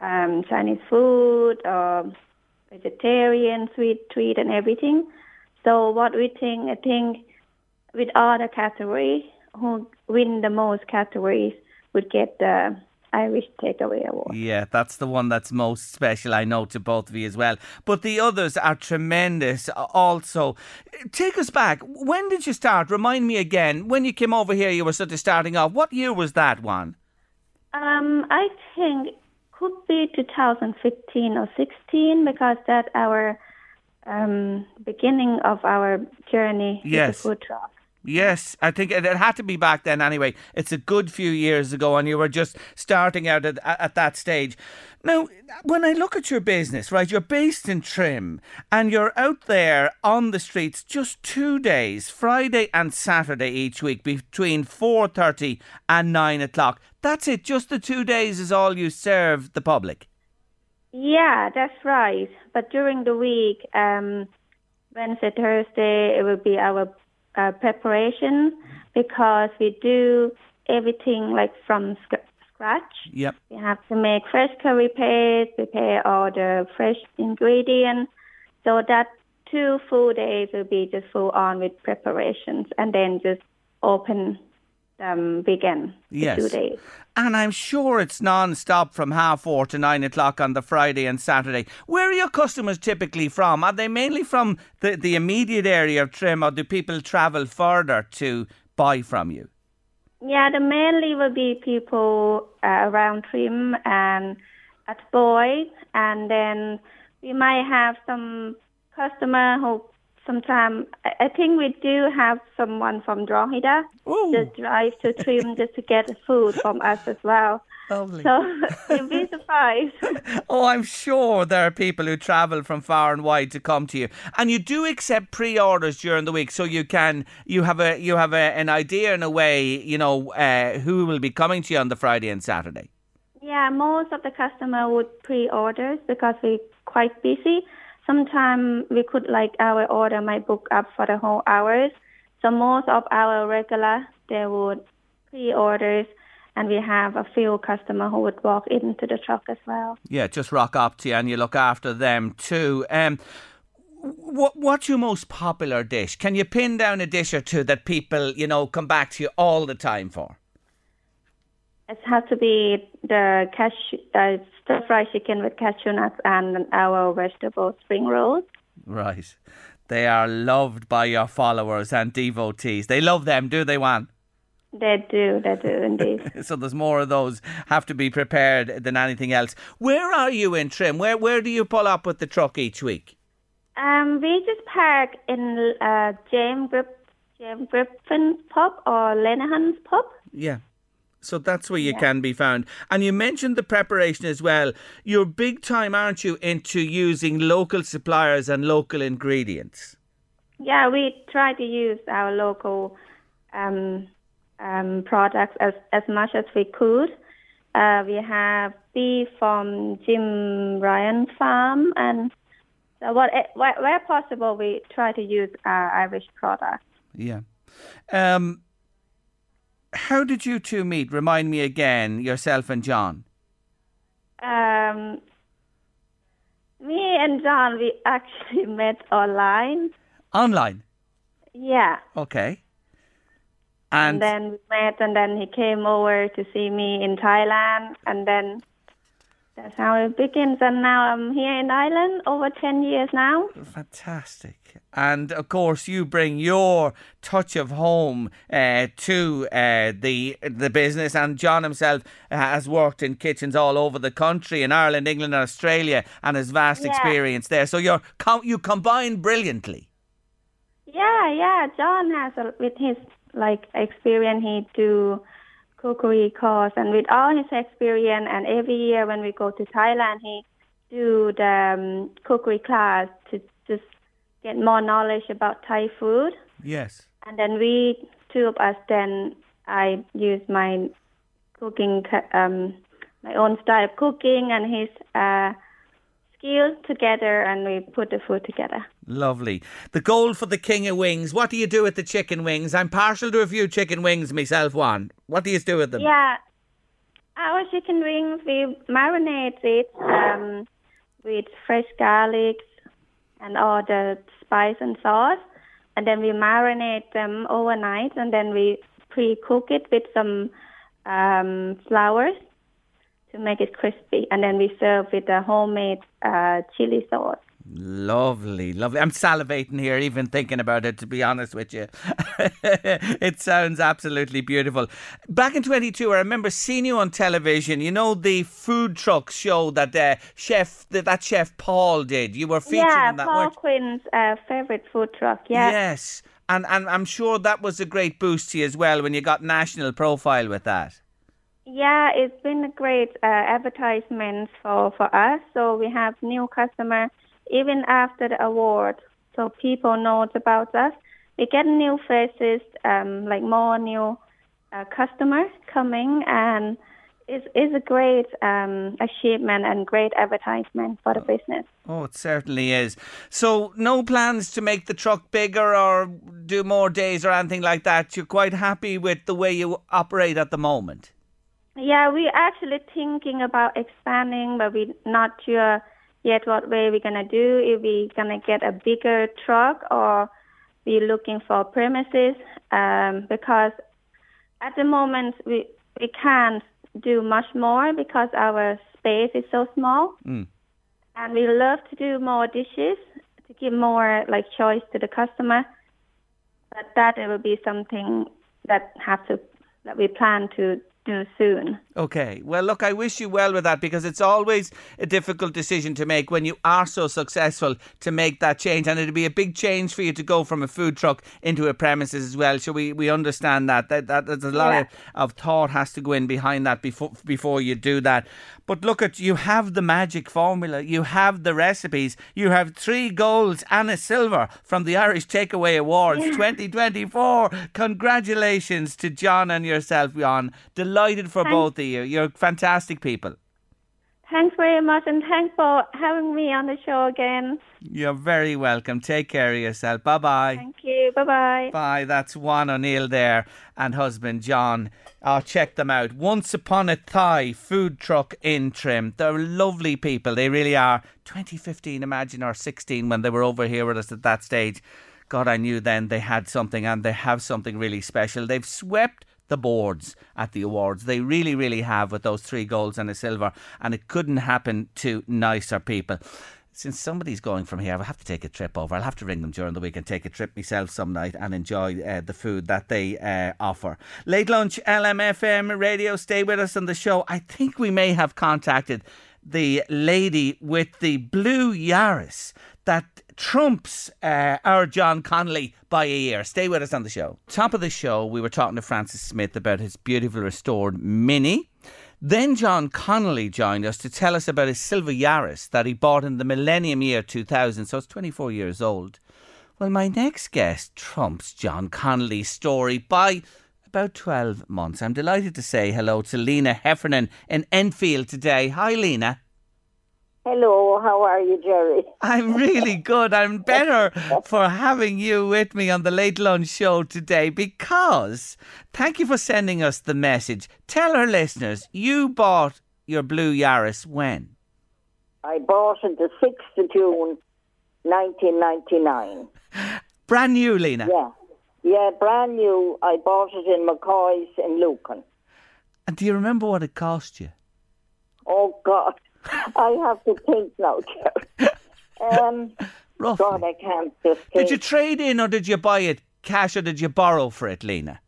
um, Chinese food, or vegetarian, sweet treat, and everything. So what we think, I think, with all the categories, who win the most categories would get the Irish Takeaway Award. Yeah, that's the one that's most special, I know, to both of you as well. But the others are tremendous also. Take us back. When did you start? Remind me again. When you came over here, you were sort of starting off. What year was that one? Um, I think could be 2015 or 16 because that our um, beginning of our journey with Yes. the food truck. Yes, I think it, it had to be back then anyway. It's a good few years ago, and you were just starting out at, at that stage. Now, when I look at your business, right, you're based in Trim, and you're out there on the streets just two days, Friday and Saturday each week, between four thirty and nine o'clock. That's it. Just the two days is all you serve the public. Yeah, that's right. But during the week, um, Wednesday, Thursday, it will be our uh, preparation because we do everything like from sc- scratch. Yep. We have to make fresh curry paste, prepare all the fresh ingredients. So that two full days will be just full on with preparations and then just open um, weekend. Yes. Two days. And I'm sure it's non-stop from half four to nine o'clock on the Friday and Saturday. Where are your customers typically from? Are they mainly from the, the immediate area of Trim or do people travel further to buy from you? Yeah, the mainly will be people uh, around Trim and at Boyd, and then we might have some customer who sometimes I think we do have someone from Drogheda just drive to Trim just to get food from us as well. Lovely. So you'll be surprised. Oh, I'm sure there are people who travel from far and wide to come to you, and you do accept pre-orders during the week, so you can you have a you have a, an idea in a way, you know, uh, who will be coming to you on the Friday and Saturday. Yeah, most of the customer would pre-orders because we're quite busy. Sometimes we could like our order might book up for the whole hours. So most of our regular they would pre-orders, and we have a few customer who would walk into the truck as well. Yeah, just rock up to you and you look after them too. Um, what what's your most popular dish? Can you pin down a dish or two that people you know come back to you all the time for? It has to be the cashew, stir fried chicken with cashew nuts and our vegetable spring rolls. Right, they are loved by your followers and devotees. They love them, do they, Auan? They do, they do indeed. so there's more of those have to be prepared than anything else. Where are you in Trim? Where where do you pull up with the truck each week? Um, we just park in uh, James Griffin's pub or Lenahan's pub. Yeah. So that's where you can be found. And you mentioned the preparation as well. You're big time, aren't you, into using local suppliers and local ingredients? Yeah, we try to use our local um, um, products as, as much as we could. Uh, we have beef from Jim Ryan Farm, and so what, where, where possible, we try to use our Irish products. Yeah. Um, how did you two meet? Remind me again, yourself and John. Um, me and John, we actually met online. Online. Yeah. Okay. And, And, then we met, and then he came over to see me in Thailand, and then that's how it begins. And now I'm here in Ireland over 10 years now. fantastic. And of course, you bring your touch of home uh, to uh, the the business. And John himself has worked in kitchens all over the country, in Ireland, England, and Australia, and has vast Yeah. experience there. So you're you combine brilliantly. Yeah, yeah. John has, a, with his like experience, he do cookery course, and with all his experience, and every year when we go to Thailand, he do the um, cookery class to just get more knowledge about Thai food. Yes. And then we, two of us, then I use my cooking, um, my own style of cooking and his uh, skills together, and we put the food together. Lovely. The goal for the king of wings. What do you do with the chicken wings? I'm partial to a few chicken wings myself. One. What do you do with them? Yeah, our chicken wings we marinate it um, with fresh garlic and all the spice and sauce, and then we marinate them overnight, and then we pre-cook it with some um, flowers, to make it crispy, and then we serve with a homemade uh, chili sauce. Lovely, lovely. I'm salivating here, even thinking about it, to be honest with you. it sounds absolutely beautiful. Back in 22, I remember seeing you on television. You know, the food truck show that uh, chef that, that chef Paul did. You were featured yeah, in that. Paul weren't? Quinn's uh, favorite food truck. Yeah. Yes. And, and I'm sure that was a great boost to you as well when you got national profile with that. Yeah, it's been a great uh, advertisement for, for us. So we have new customer even after the award. So people know about us. We get new faces, um, like more new uh, customers coming, and it's, it's a great um, achievement and great advertisement for the business. Oh, it certainly is. So, no plans to make the truck bigger or do more days or anything like that. You're quite happy with the way you operate at the moment. Yeah, we're actually thinking about expanding, but we're not sure yet what way we're gonna do. If we're gonna get a bigger truck or we're looking for premises, um, because at the moment we we can't do much more because our space is so small, Mm. and we love to do more dishes to give more like choice to the customer. But that it will be something that have to that we plan to do soon. Okay. Well, look, I wish you well with that because it's always a difficult decision to make when you are so successful to make that change. And it'd be a big change for you to go from a food truck into a premises as well. So we, we understand that. That, that There's a lot Yeah. of, of thought has to go in behind that before, before you do that. But look at you have the magic formula. You have the recipes. You have three golds and a silver from the Irish Takeaway Awards 2024. Congratulations to John and yourself, John. Delighted for Thanks. both of you. You're fantastic people. Thanks very much, and thanks for having me on the show again. You're very welcome. Take care of yourself. Bye bye. Thank you. Bye bye. Bye. That's Auan O'Neill there and husband John. Oh, check them out. Once Upon a Thai food truck in Trim. They're lovely people. They really are. 2015, imagine, or 16 when they were over here with us at that stage. God, I knew then they had something and they have something really special. They've swept the boards at the awards. They really, really have with those three golds and a silver. And it couldn't happen to nicer people since somebody's going from here, I'll have to take a trip over. I'll have to ring them during the week and take a trip myself some night and enjoy uh, the food that they uh, offer. Late lunch, LMFM radio. Stay with us on the show. I think we may have contacted the lady with the blue Yaris that trumps uh, our John Connolly by a year. Stay with us on the show. Top of the show, we were talking to Francis Smith about his beautiful restored Mini. Then John Connolly joined us to tell us about his silver Yaris that he bought in the millennium year 2000, so it's 24 years old. Well, my next guest trumps John Connolly's story by about 12 months. I'm delighted to say hello to Lena Heffernan in Enfield today. Hi, Lena. Hello, how are you, Jerry? I'm really good. I'm better for having you with me on the Late Lunch Show today because thank you for sending us the message. Tell our listeners you bought your blue Yaris when? I bought it the 6th of June, 1999. Brand new, Lena. Yeah. Yeah, brand new. I bought it in McCoy's in Lucan. And do you remember what it cost you? Oh, God. I have to think now. Um, Roughly. God, I can't just think. Did you trade in or did you buy it cash or did you borrow for it, Lena?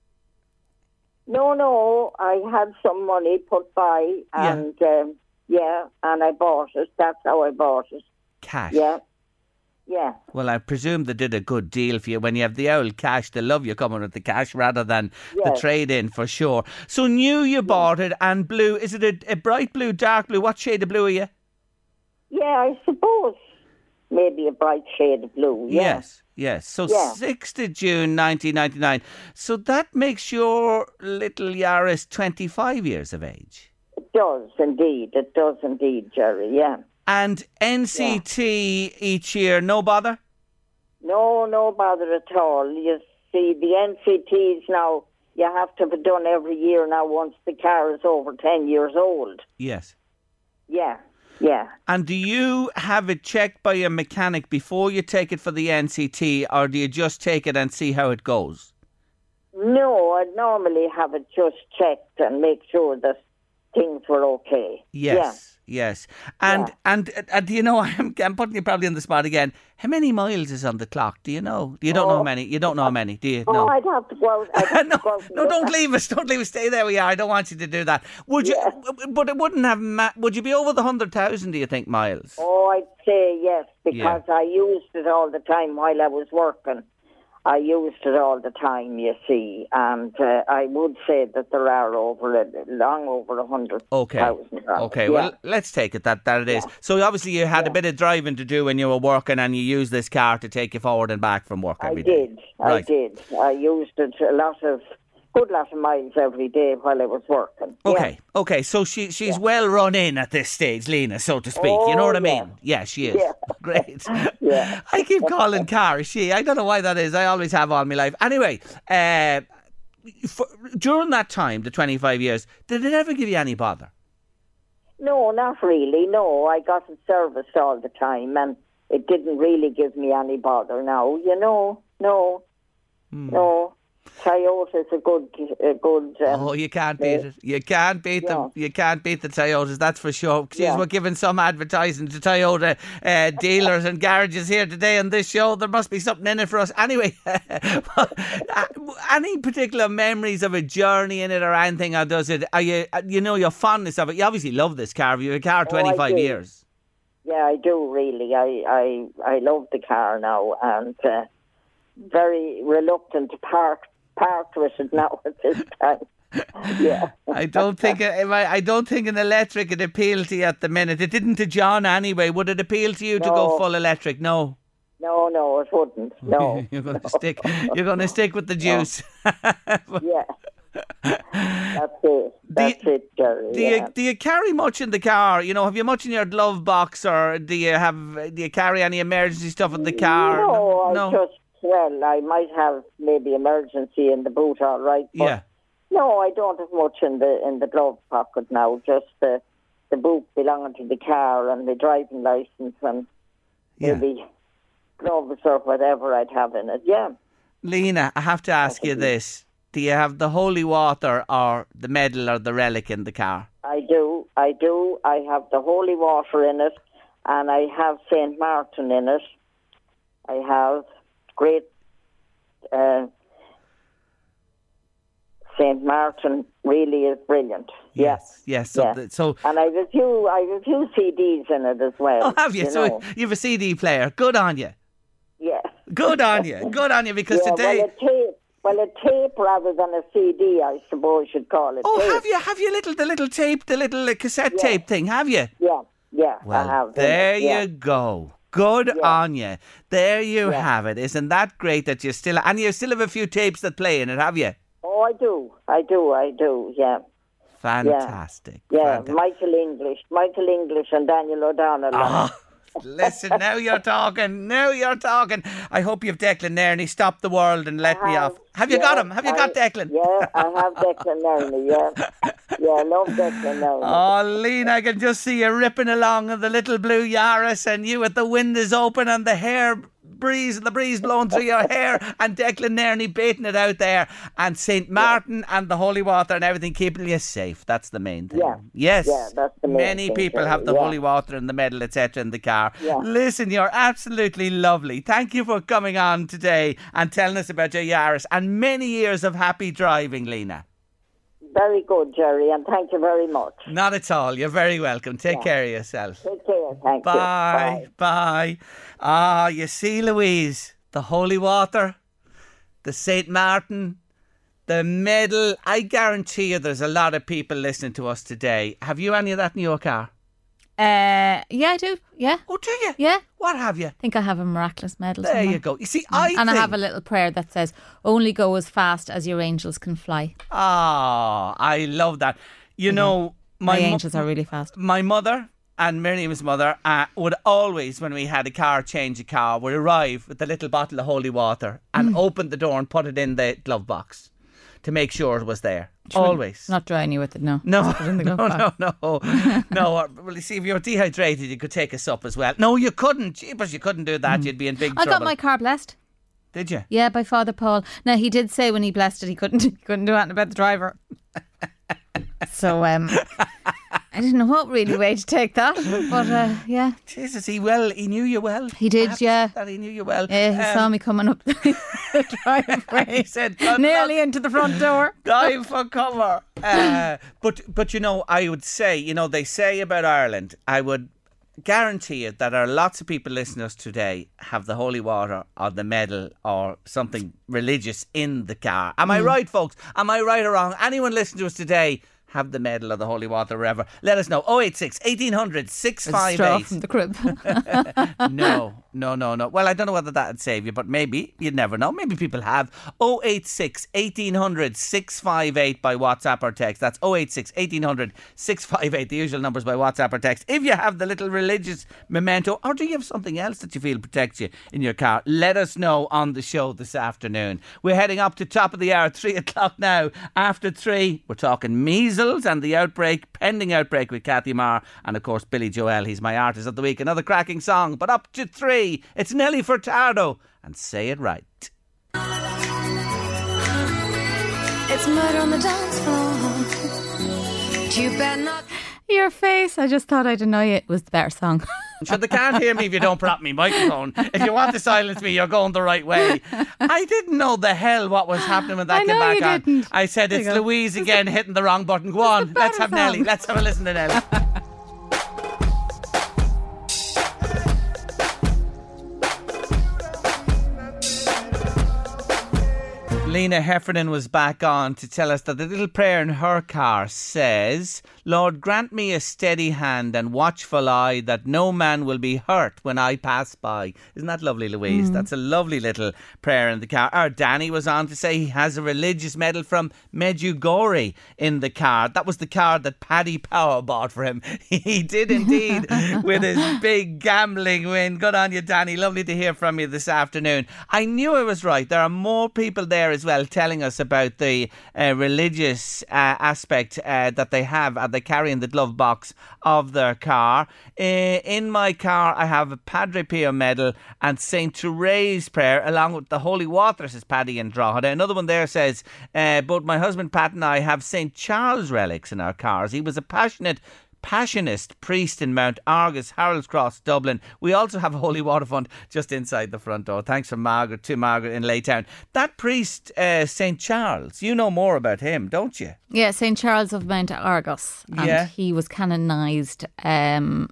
No, no, I had some money put by Yeah. and, um, yeah, and I bought it. That's how I bought it. Cash. Yeah. Yeah. Well, I presume they did a good deal for you when you have the old cash. They love you coming with the cash rather than the trade in for sure. So new you bought it and blue. Is it a, a bright blue, dark blue? What shade of blue are you? Yeah, I suppose maybe a bright shade of blue. Yeah. Yes. Yes. So Yeah. 6th of June 1999. So that makes your little Yaris 25 years of age. It does indeed. It does indeed, Jerry. Yeah. And NCT each year, no bother? No, no bother at all. You see, the NCTs now, you have to have it done every year now once the car is over 10 years old. Yes. Yeah, yeah. And do you have it checked by a mechanic before you take it for the NCT, or do you just take it and see how it goes? No, I'd normally have it just checked and make sure that things were okay. Yes, yes. And, and and do you know? I'm, I'm putting you probably on the spot again. How many miles is on the clock? Do you know? You don't know how many. You don't know how many, do you? Yeah. Oh, no. I'd have to go have no, to go no, don't leave us. Don't leave us. Stay there we are. I don't want you to do that. Would you? But it wouldn't have. Ma- would you be over the hundred thousand? Do you think miles? Oh, I'd say yes Yeah. because I used it all the time while I was working. I used it all the time, you see, and uh, I would say that there are over a, long over a hundred Okay. thousand. Okay. Yeah. Well, let's take it that that it is. So obviously you had a bit of driving to do when you were working, and you used this car to take you forward and back from work I every day. did. I Right. did. I used it a lot of good lot of miles every day while I was working. Okay, okay. So she she's well run in at this stage, Lena, so to speak. you know Oh, what I mean? Yeah, she is. Yeah. Great. Yeah. I keep calling Car she. I don't know why that is. I always have all my life. Anyway, uh, for, during that time, the twenty five years, did it ever give you any bother? No, not really. No, I got it serviced all the time, and it didn't really give me any bother. Now, you know, no, Hmm. no. Toyota's a good, a good. Um, Oh, you can't beat it. You can't beat them. You can't beat the Toyotas, that's for sure. Jeez, we're giving some advertising to Toyota uh, dealers and garages here today on this show. There must be something in it for us. Anyway, any particular memories of a journey in it or anything? Or does it? Are you, you know, your fondness of it? You obviously love this car. You have a car Oh, 25 years. Yeah, I do really. I I I love the car now, and uh, very reluctant to park park with it now at this time. Yeah. I don't think uh, if I, I don't think an electric would appeal to you at the minute. It didn't to John anyway. Would it appeal to you to go full electric? No. No, no, it wouldn't. No. you're going to stick. You're going to stick with the juice. yeah. That's it. That's it, Jerry. Do yeah. you do you carry much in the car? You know, have you much in your glove box, or do you have do you carry any emergency stuff in the car? No, I no. just well, I might have maybe emergency in the boot, all right. But yeah. No, I don't have much in the in the glove pocket now. Just the the boot belonging to the car and the driving license and Yeah. maybe gloves or whatever I'd have in it. Yeah. Lena, I have to ask you this: Do you have the holy water, or the medal, or the relic in the car? I do. I do. I have the holy water in it, and I have Saint Martin in it. I have great uh, Saint Martin. Really is brilliant. Yes. Yes. So, Yeah. th- so And I have a few. I have a few CDs in it as well. oh, have you? so know. you have a CD player. Good on you. yeah. Good on you. Good on you. Because yeah, today. Well, a tape. Well, a tape rather than a CD, I suppose you'd call it. Oh, tape. have you? Have you little the little tape, the little uh, cassette tape thing? Have you? Yeah. Yeah. Well, I have. there you go. Good on you. There you have it. Isn't that great that you still and you still have a few tapes that play in it, have you? Oh, I do. I do. I do. Yeah. Fantastic. Yeah, Michael English, Michael English, and Daniel O'Donnell. Ah, listen, now you're talking. Now you're talking. I hope you've Declan there and he stopped the world and let me off. Have you got him? Have you I- got Declan? Yeah, I have Declan Nerney. Yeah, yeah, I love Declan Nerney. Oh, Lean, I can just see you ripping along in the little blue Yaris and you with the windows open and the hair breeze and the breeze blowing through your hair and Declan Nerney baiting it out there and St. Martin and the holy water and everything keeping you safe. That's the main thing. Yeah. Yes. Yeah, that's the main Many thing, people have the yeah. holy water and the medal, etc. in the car. Yeah. Listen, you're absolutely lovely. Thank you for coming on today and telling us about your Yaris and many years of happy driving, Lena. Very good, Jerry, and thank you very much. Not at all. You're very welcome. Take care of yourself. Take care. Thank Bye. you. Bye. Ah, you see, Louise, the holy water, the St. Martin, the medal. I guarantee you there's a lot of people listening to us today. Have you any of that in your car? Uh, yeah, I do. Yeah. Oh, do you? Yeah. What have you? I think I have a miraculous medal. There somewhere. you go. You see, I and I have a little prayer that says, "Only go as fast as your angels can fly." Ah, I love that. You know, My my mo- angels are really fast. my mother and Miriam's mother uh, would always, when we had a car change a car, would arrive with a little bottle of holy water and Mm. open the door and put it in the glove box to make sure it was there. She Always. Not drying you with it, no. No, Just it in the no, glove no, box. no, no. uh, Well, you see, if you're dehydrated, you could take a sup as well. No, you couldn't. Jeepers, you couldn't do that. You'd be in big Mm. I trouble. got my car blessed. Did you? Yeah, by Father Paul. Now he did say when he blessed it, he couldn't he couldn't do anything about the driver. so um, I didn't know what really way to take that, but uh, yeah, Jesus, he well, he knew you well. he did. Perhaps Yeah, That he knew you well. yeah. He Um, saw me coming up the driveway, He said, nearly into the front door. dive for cover. Uh, but but you know, I would say, you know, they say about Ireland, I would guarantee you that there are lots of people listening to us today have the holy water or the medal or something religious in the car. Am I Mm. right, folks? Am I right or wrong? Anyone listening to us today have the medal of the holy water wherever? Let us know. 086 1800 A straw 658. from the crib. no, no, no, no. Well, I don't know whether that'd save you, but maybe. You'd never know. Maybe people have. 086 1800 658 by WhatsApp or text. That's 086 1800 658, the usual numbers by WhatsApp or text. If you have the little religious memento, or do you have something else that you feel protects you in your car, let us know on the show this afternoon. We're heading up to top of the hour, 3 o'clock now. After 3, we're talking measles and the outbreak, pending outbreak with Kathy Maher, and of course, Billy Joel. He's my artist of the week. Another cracking song, but up to 3. It's Nelly Furtado, and say it right. It's murder on the dance floor. You better not. Your face. I just thought I'd annoy you. It was the better song. So they can't hear me if you don't prop me microphone. If you want to silence me, you're going the right way. I didn't know the hell what was happening when that I came know back you on. didn't. I said it's. Louise again hitting the wrong button. Go on, let's have Nelly. Let's have a listen to Nelly. Lena Heffernan was back on to tell us that the little prayer in her car says, Lord, grant me a steady hand and watchful eye that no man will be hurt when I pass by. Isn't that lovely, Louise? Mm. That's a lovely little prayer in the car. Our Danny was on to say he has a religious medal from Medjugorje in the car. That was the car that Paddy Power bought for him. he did indeed with his big gambling win. Good on you, Danny. Lovely to hear from you this afternoon. I knew I was right. There are more people there as well telling us about the uh, religious uh, aspect uh, that they have and they carry in the glove box of their car. Uh, in my car, I have a Padre Pio medal and St. Therese prayer along with the holy water, says Paddy and Drogheda. Another one there says, both my husband Pat and I have St. Charles relics in our cars. He was a passionate Passionist priest in Mount Argus, Harold's Cross, Dublin. We also have a holy water fund just inside the front door. Thanks from Margaret to Margaret in Laytown. That priest, uh, St. Charles, you know more about him, don't you? Yeah, St. Charles of Mount Argus. And Yeah. he was canonised. Um,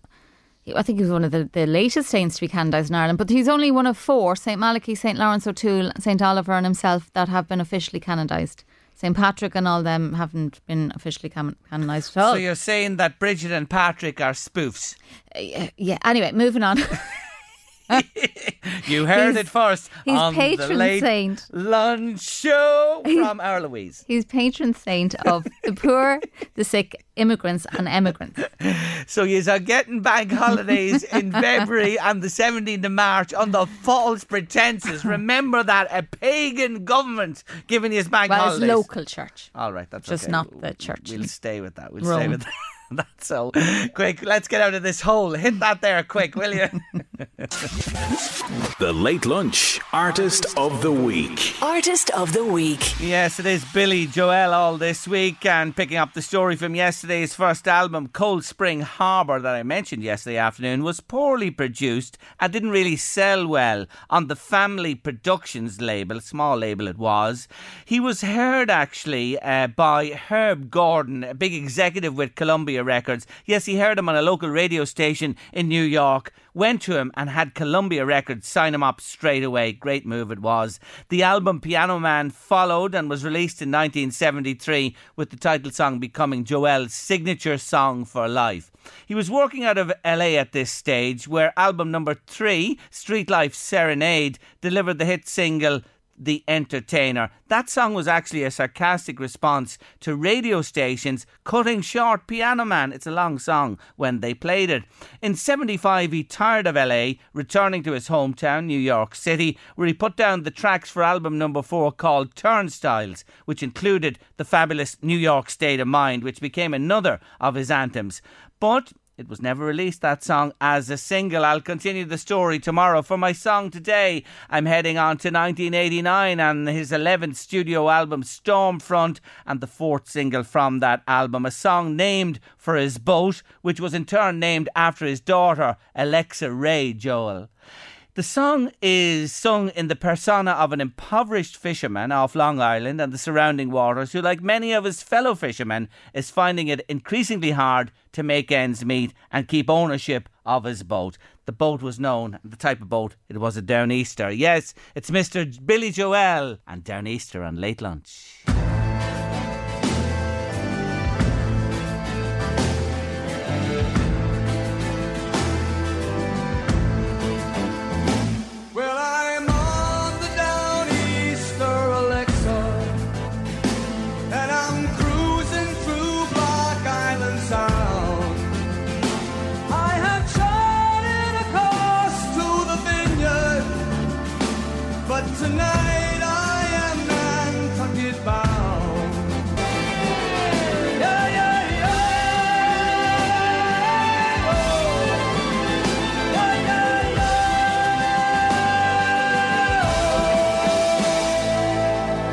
I think he was one of the, the latest saints to be canonised in Ireland, but he's only one of four St. Malachy, St. Lawrence O'Toole, St. Oliver, and himself that have been officially canonised. St. Patrick and all them haven't been officially can- canonised at all. So you're saying that Bridget and Patrick are spoofs? Uh, yeah, anyway, moving on. You heard He's- it first he's on the patron late saint. lunch show from our Louise. He's patron saint of the poor, the sick, immigrants, and emigrants. So you are getting bank holidays in February and the 17th of March on the false pretences. Remember that a pagan government giving you bank Well, it's holidays. local church. All right, that's Just okay. not the church We'll stay with that. We'll Rome. stay with that. That's so quick. Let's get out of this hole. Hit that there quick, will you? The Late Lunch Artist of the Week. Artist of the Week. Yes, it is Billy Joel all this week and picking up the story from yesterday's first album, Cold Spring Harbour, that I mentioned yesterday afternoon, was poorly produced and didn't really sell well on the Family Productions label, small label it was. He was heard actually uh, by Herb Gordon, a big executive with Columbia Records. Yes, he heard him on a local radio station in New York, went to him and had Columbia Records sign him up straight away. Great move it was. The album Piano Man followed and was released in 1973 with the title song becoming Joel's signature song for life. He was working out of LA at this stage where album number three, Street Life Serenade, delivered the hit single the Entertainer. That song was actually a sarcastic response to radio stations cutting short Piano Man. It's a long song when they played it. In 75, he tired of LA, returning to his hometown, New York City, where he put down the tracks for album number four called Turnstiles, which included the fabulous New York State of Mind, which became another of his anthems. But It was never released, that song, as a single. I'll continue the story tomorrow. For my song today, I'm heading on to 1989 and his 11th studio album, Stormfront, and the fourth single from that album, a song named for his boat, which was in turn named after his daughter, Alexa Ray Joel. The song is sung in the persona of an impoverished fisherman off Long Island and the surrounding waters who, like many of his fellow fishermen, is finding it increasingly hard to make ends meet and keep ownership of his boat. The boat was known, the type of boat, it was a Downeaster. Yes, it's Mr. Billy Joel and Downeaster on Late Lunch.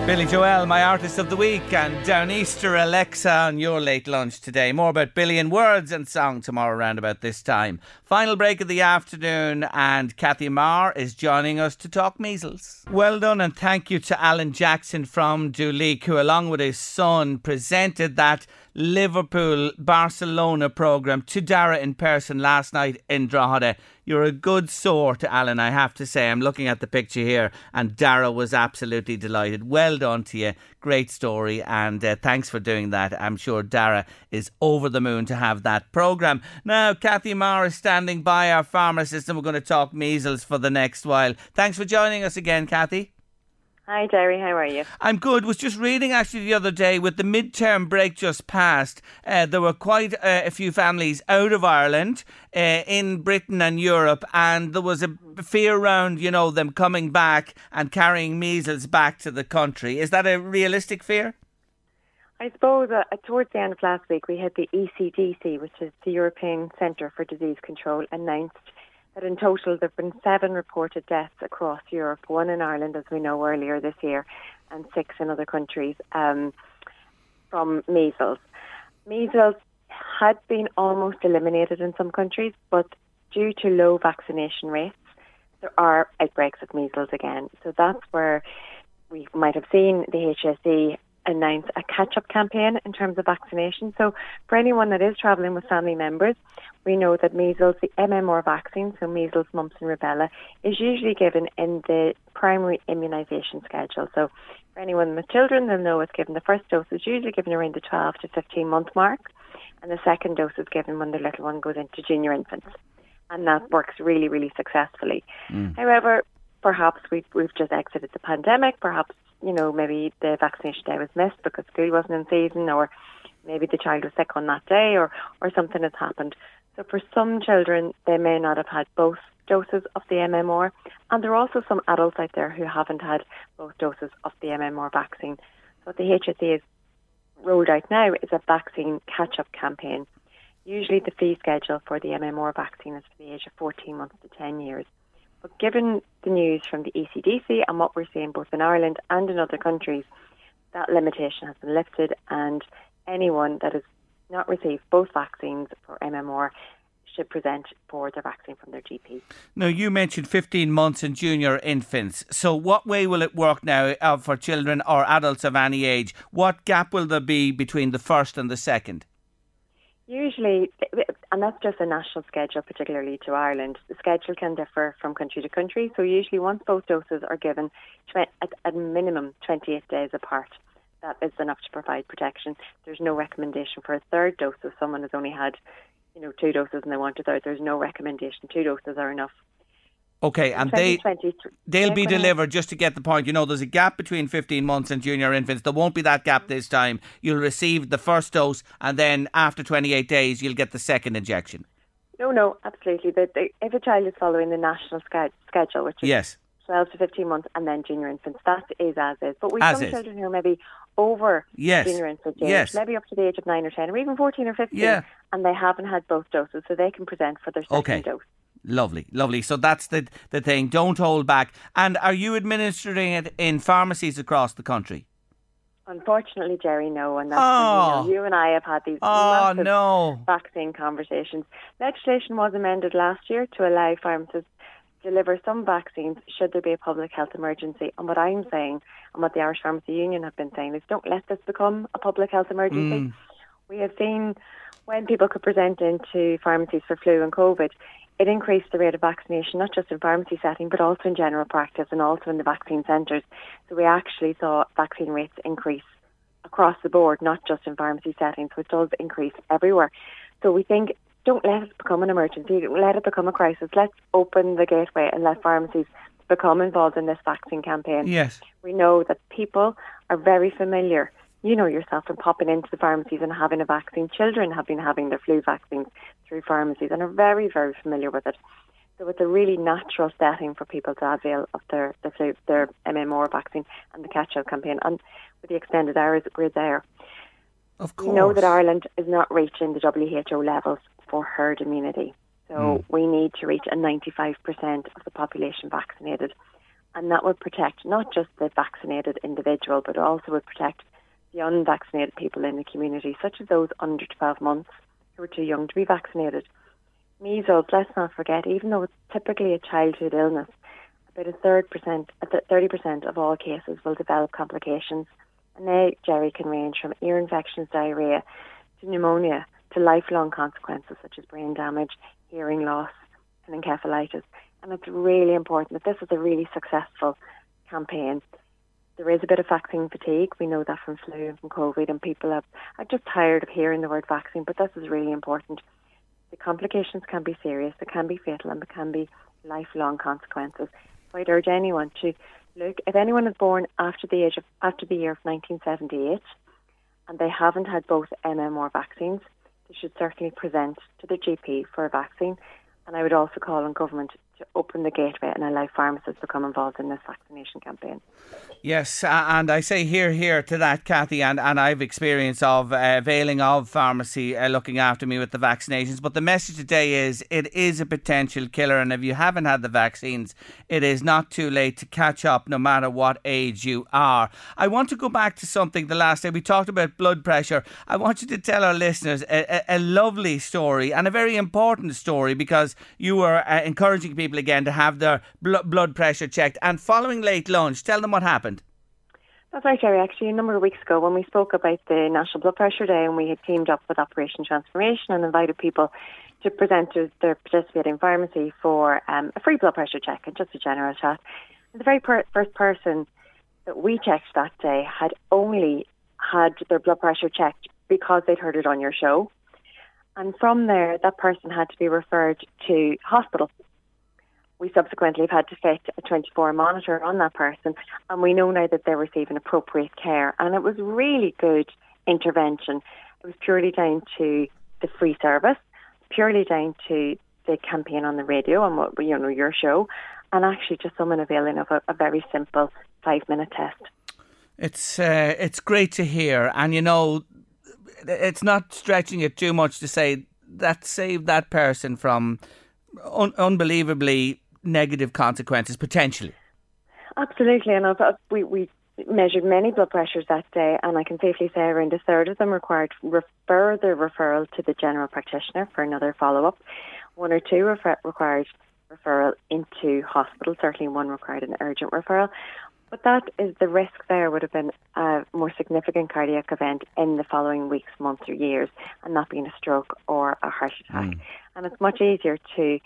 Billy Joel, my artist of the week, and Downeaster Alexa on your late lunch today. More about Billy in words and song tomorrow around about this time. Final break of the afternoon, and Kathy Maher is joining us to talk measles. Well done, and thank you to Alan Jackson from Duleek, who, along with his son, presented that Liverpool Barcelona programme to Dara in person last night in Drogheda. You're a good sort, Alan, I have to say. I'm looking at the picture here, and Dara was absolutely delighted. Well done to you. Great story, and uh, thanks for doing that. I'm sure Dara is over the moon to have that programme. Now, Kathy Maher is standing by our pharmacist, and we're going to talk measles for the next while. Thanks for joining us again, Kathy. Hi, Jerry. How are you? I'm good. Was just reading actually the other day with the midterm break just passed. Uh, there were quite uh, a few families out of Ireland uh, in Britain and Europe, and there was a fear around, you know, them coming back and carrying measles back to the country. Is that a realistic fear? I suppose uh, towards the end of last week, we had the ECDC, which is the European Centre for Disease Control, announced that in total there have been seven reported deaths across Europe, one in Ireland, as we know earlier this year, and six in other countries um, from measles. Measles had been almost eliminated in some countries, but due to low vaccination rates, there are outbreaks of measles again. So that's where we might have seen the HSE announce a catch-up campaign in terms of vaccination. So for anyone that is travelling with family members, we know that measles, the MMR vaccine, so measles, mumps and rubella, is usually given in the primary immunisation schedule. So for anyone with children, they'll know it's given. The first dose is usually given around the 12 to 15 month mark, and the second dose is given when the little one goes into junior infants. And that works really, really successfully. Mm. However, perhaps we've, we've just exited the pandemic. Perhaps, you know, maybe the vaccination day was missed because school wasn't in season or maybe the child was sick on that day or, or something has happened. So for some children, they may not have had both doses of the MMR. And there are also some adults out there who haven't had both doses of the MMR vaccine. So what the HSE has rolled out now is a vaccine catch-up campaign. Usually the fee schedule for the MMR vaccine is for the age of 14 months to 10 years. But given the news from the ECDC and what we're seeing both in Ireland and in other countries, that limitation has been lifted and anyone that has not received both vaccines for MMR should present for their vaccine from their GP. Now, you mentioned 15 months in junior infants. So, what way will it work now uh, for children or adults of any age? What gap will there be between the first and the second? Usually, and that's just a national schedule, particularly to Ireland. The schedule can differ from country to country. So usually, once both doses are given at, a minimum 28 days apart, that is enough to provide protection. There's no recommendation for a third dose. If someone has only had, you know, two doses and they want a third, there's no recommendation. Two doses are enough. Okay, and they they'll be delivered just to get the point. You know, there's a gap between 15 months and junior infants. There won't be that gap this time. You'll receive the first dose, and then after 28 days, you'll get the second injection. No, no, absolutely. But the, if a child is following the national sch- schedule, which is Yes. 12 to 15 months, and then junior infants. That is as is. But we've As some is. children who are maybe over Yes. junior infant age, Yes. maybe up to the age of 9 or 10, or even 14 or 15, Yeah. and they haven't had both doses, so they can present for their second Okay. dose. Lovely, lovely. So that's the the thing. Don't hold back. And are you administering it in pharmacies across the country? Unfortunately, Jerry, no, and that's Oh. you, know, you and I have had these Oh, massive no. vaccine conversations. Legislation was amended last year to allow pharmacists to deliver some vaccines should there be a public health emergency. And what I'm saying, and what the Irish Pharmacy Union have been saying, is don't let this become a public health emergency. Mm. We have seen when people could present into pharmacies for flu and COVID, it increased the rate of vaccination, not just in pharmacy setting, but also in general practice and also in the vaccine centres. So we actually saw vaccine rates increase across the board, not just in pharmacy settings, which does increase everywhere. So we think don't let it become an emergency, don't let it become a crisis. Let's open the gateway and let pharmacies become involved in this vaccine campaign. Yes. We know that people are very familiar. You know yourself from popping into the pharmacies and having a vaccine. Children have been having their flu vaccines through pharmacies and are very, very familiar with it. So it's a really natural setting for people to avail of their their, flu, their MMR vaccine and the catch-up campaign. And with the extended hours, we're there. Of course, We know that Ireland is not reaching the WHO levels for herd immunity. So Mm. we need to reach a 95% of the population vaccinated. And that would protect not just the vaccinated individual, but also would protect the unvaccinated people in the community, such as those under 12 months who are too young to be vaccinated. Measles, let's not forget, even though it's typically a childhood illness, about a third percent, a 30% of all cases will develop complications. And they, Jerry, can range from ear infections, diarrhea, to pneumonia, to lifelong consequences such as brain damage, hearing loss, and encephalitis. And it's really important that this is a really successful campaign. There is a bit of vaccine fatigue. We know that from flu and from COVID, and people have, are just tired of hearing the word vaccine, but this is really important. The complications can be serious, they can be fatal, and there can be lifelong consequences. So I'd urge anyone to look, if anyone is born after the age of, after the year of 1978, and they haven't had both MMR vaccines, they should certainly present to their GP for a vaccine. And I would also call on government to open the gateway and allow pharmacists to become involved in this vaccination campaign. Yes, and I say here, here to that, Kathy, and, and I've experience of uh, availing of pharmacy uh, looking after me with the vaccinations. But the message today is it is a potential killer, and if you haven't had the vaccines, it is not too late to catch up, no matter what age you are. I want to go back to something the last day we talked about blood pressure. I want you to tell our listeners a, a, a lovely story and a very important story because you were uh, encouraging people again to have their blo- blood pressure checked. And following late lunch, tell them what happened. That's right, Jerry. Actually, a number of weeks ago, when we spoke about the National Blood Pressure Day, and we had teamed up with Operation Transformation and invited people to present to their participating pharmacy for um, a free blood pressure check and just a general chat. And the very per- first person that we checked that day had only had their blood pressure checked because they'd heard it on your show. And from there, that person had to be referred to hospital we subsequently have had to fit a 24 monitor on that person and we know now that they're receiving appropriate care and it was really good intervention. It was purely down to the free service, purely down to the campaign on the radio and what you know your show and actually just someone availing of a, a very simple five minute test. It's uh, it's great to hear, and you know, it's not stretching it too much to say that saved that person from un- unbelievably negative consequences potentially. Absolutely, and I've, we we measured many blood pressures that day, and I can safely say around a third of them required re- further referral to the general practitioner for another follow up. One or two refer- required referral into hospital. Certainly, one required an urgent referral. But that is the risk there would have been a more significant cardiac event in the following weeks, months, or years, and not being a stroke or a heart attack. Mm. And it's much easier to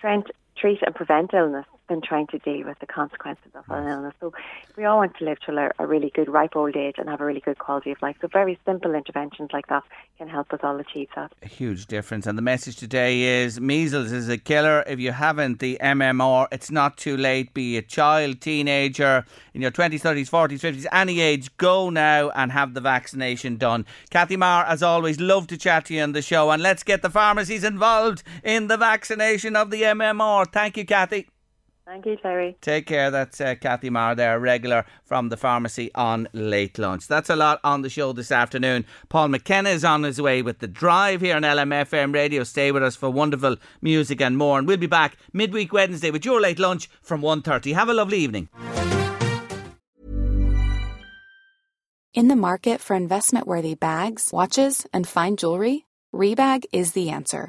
try treat and prevent illness than trying to deal with the consequences of an illness. So we all want to live to a, a really good ripe old age and have a really good quality of life. So very simple interventions like that can help us all achieve that. A huge difference. And the message today is measles is a killer. If you haven't the MMR, it's not too late. Be a child, teenager, in your 20s, 30s, 40s, 50s, any age, go now and have the vaccination done. Kathy Maher, as always, love to chat to you on the show. And let's get the pharmacies involved in the vaccination of the MMR. Thank you, Kathy. Thank you, Terry. Take care. That's uh, Kathy Maher there, regular from the pharmacy on late lunch. That's a lot on the show this afternoon. Paul McKenna is on his way with the drive here on LMFM radio. Stay with us for wonderful music and more. And we'll be back midweek Wednesday with your late lunch from 1.30. Have a lovely evening. In the market for investment worthy bags, watches, and fine jewelry, Rebag is the answer.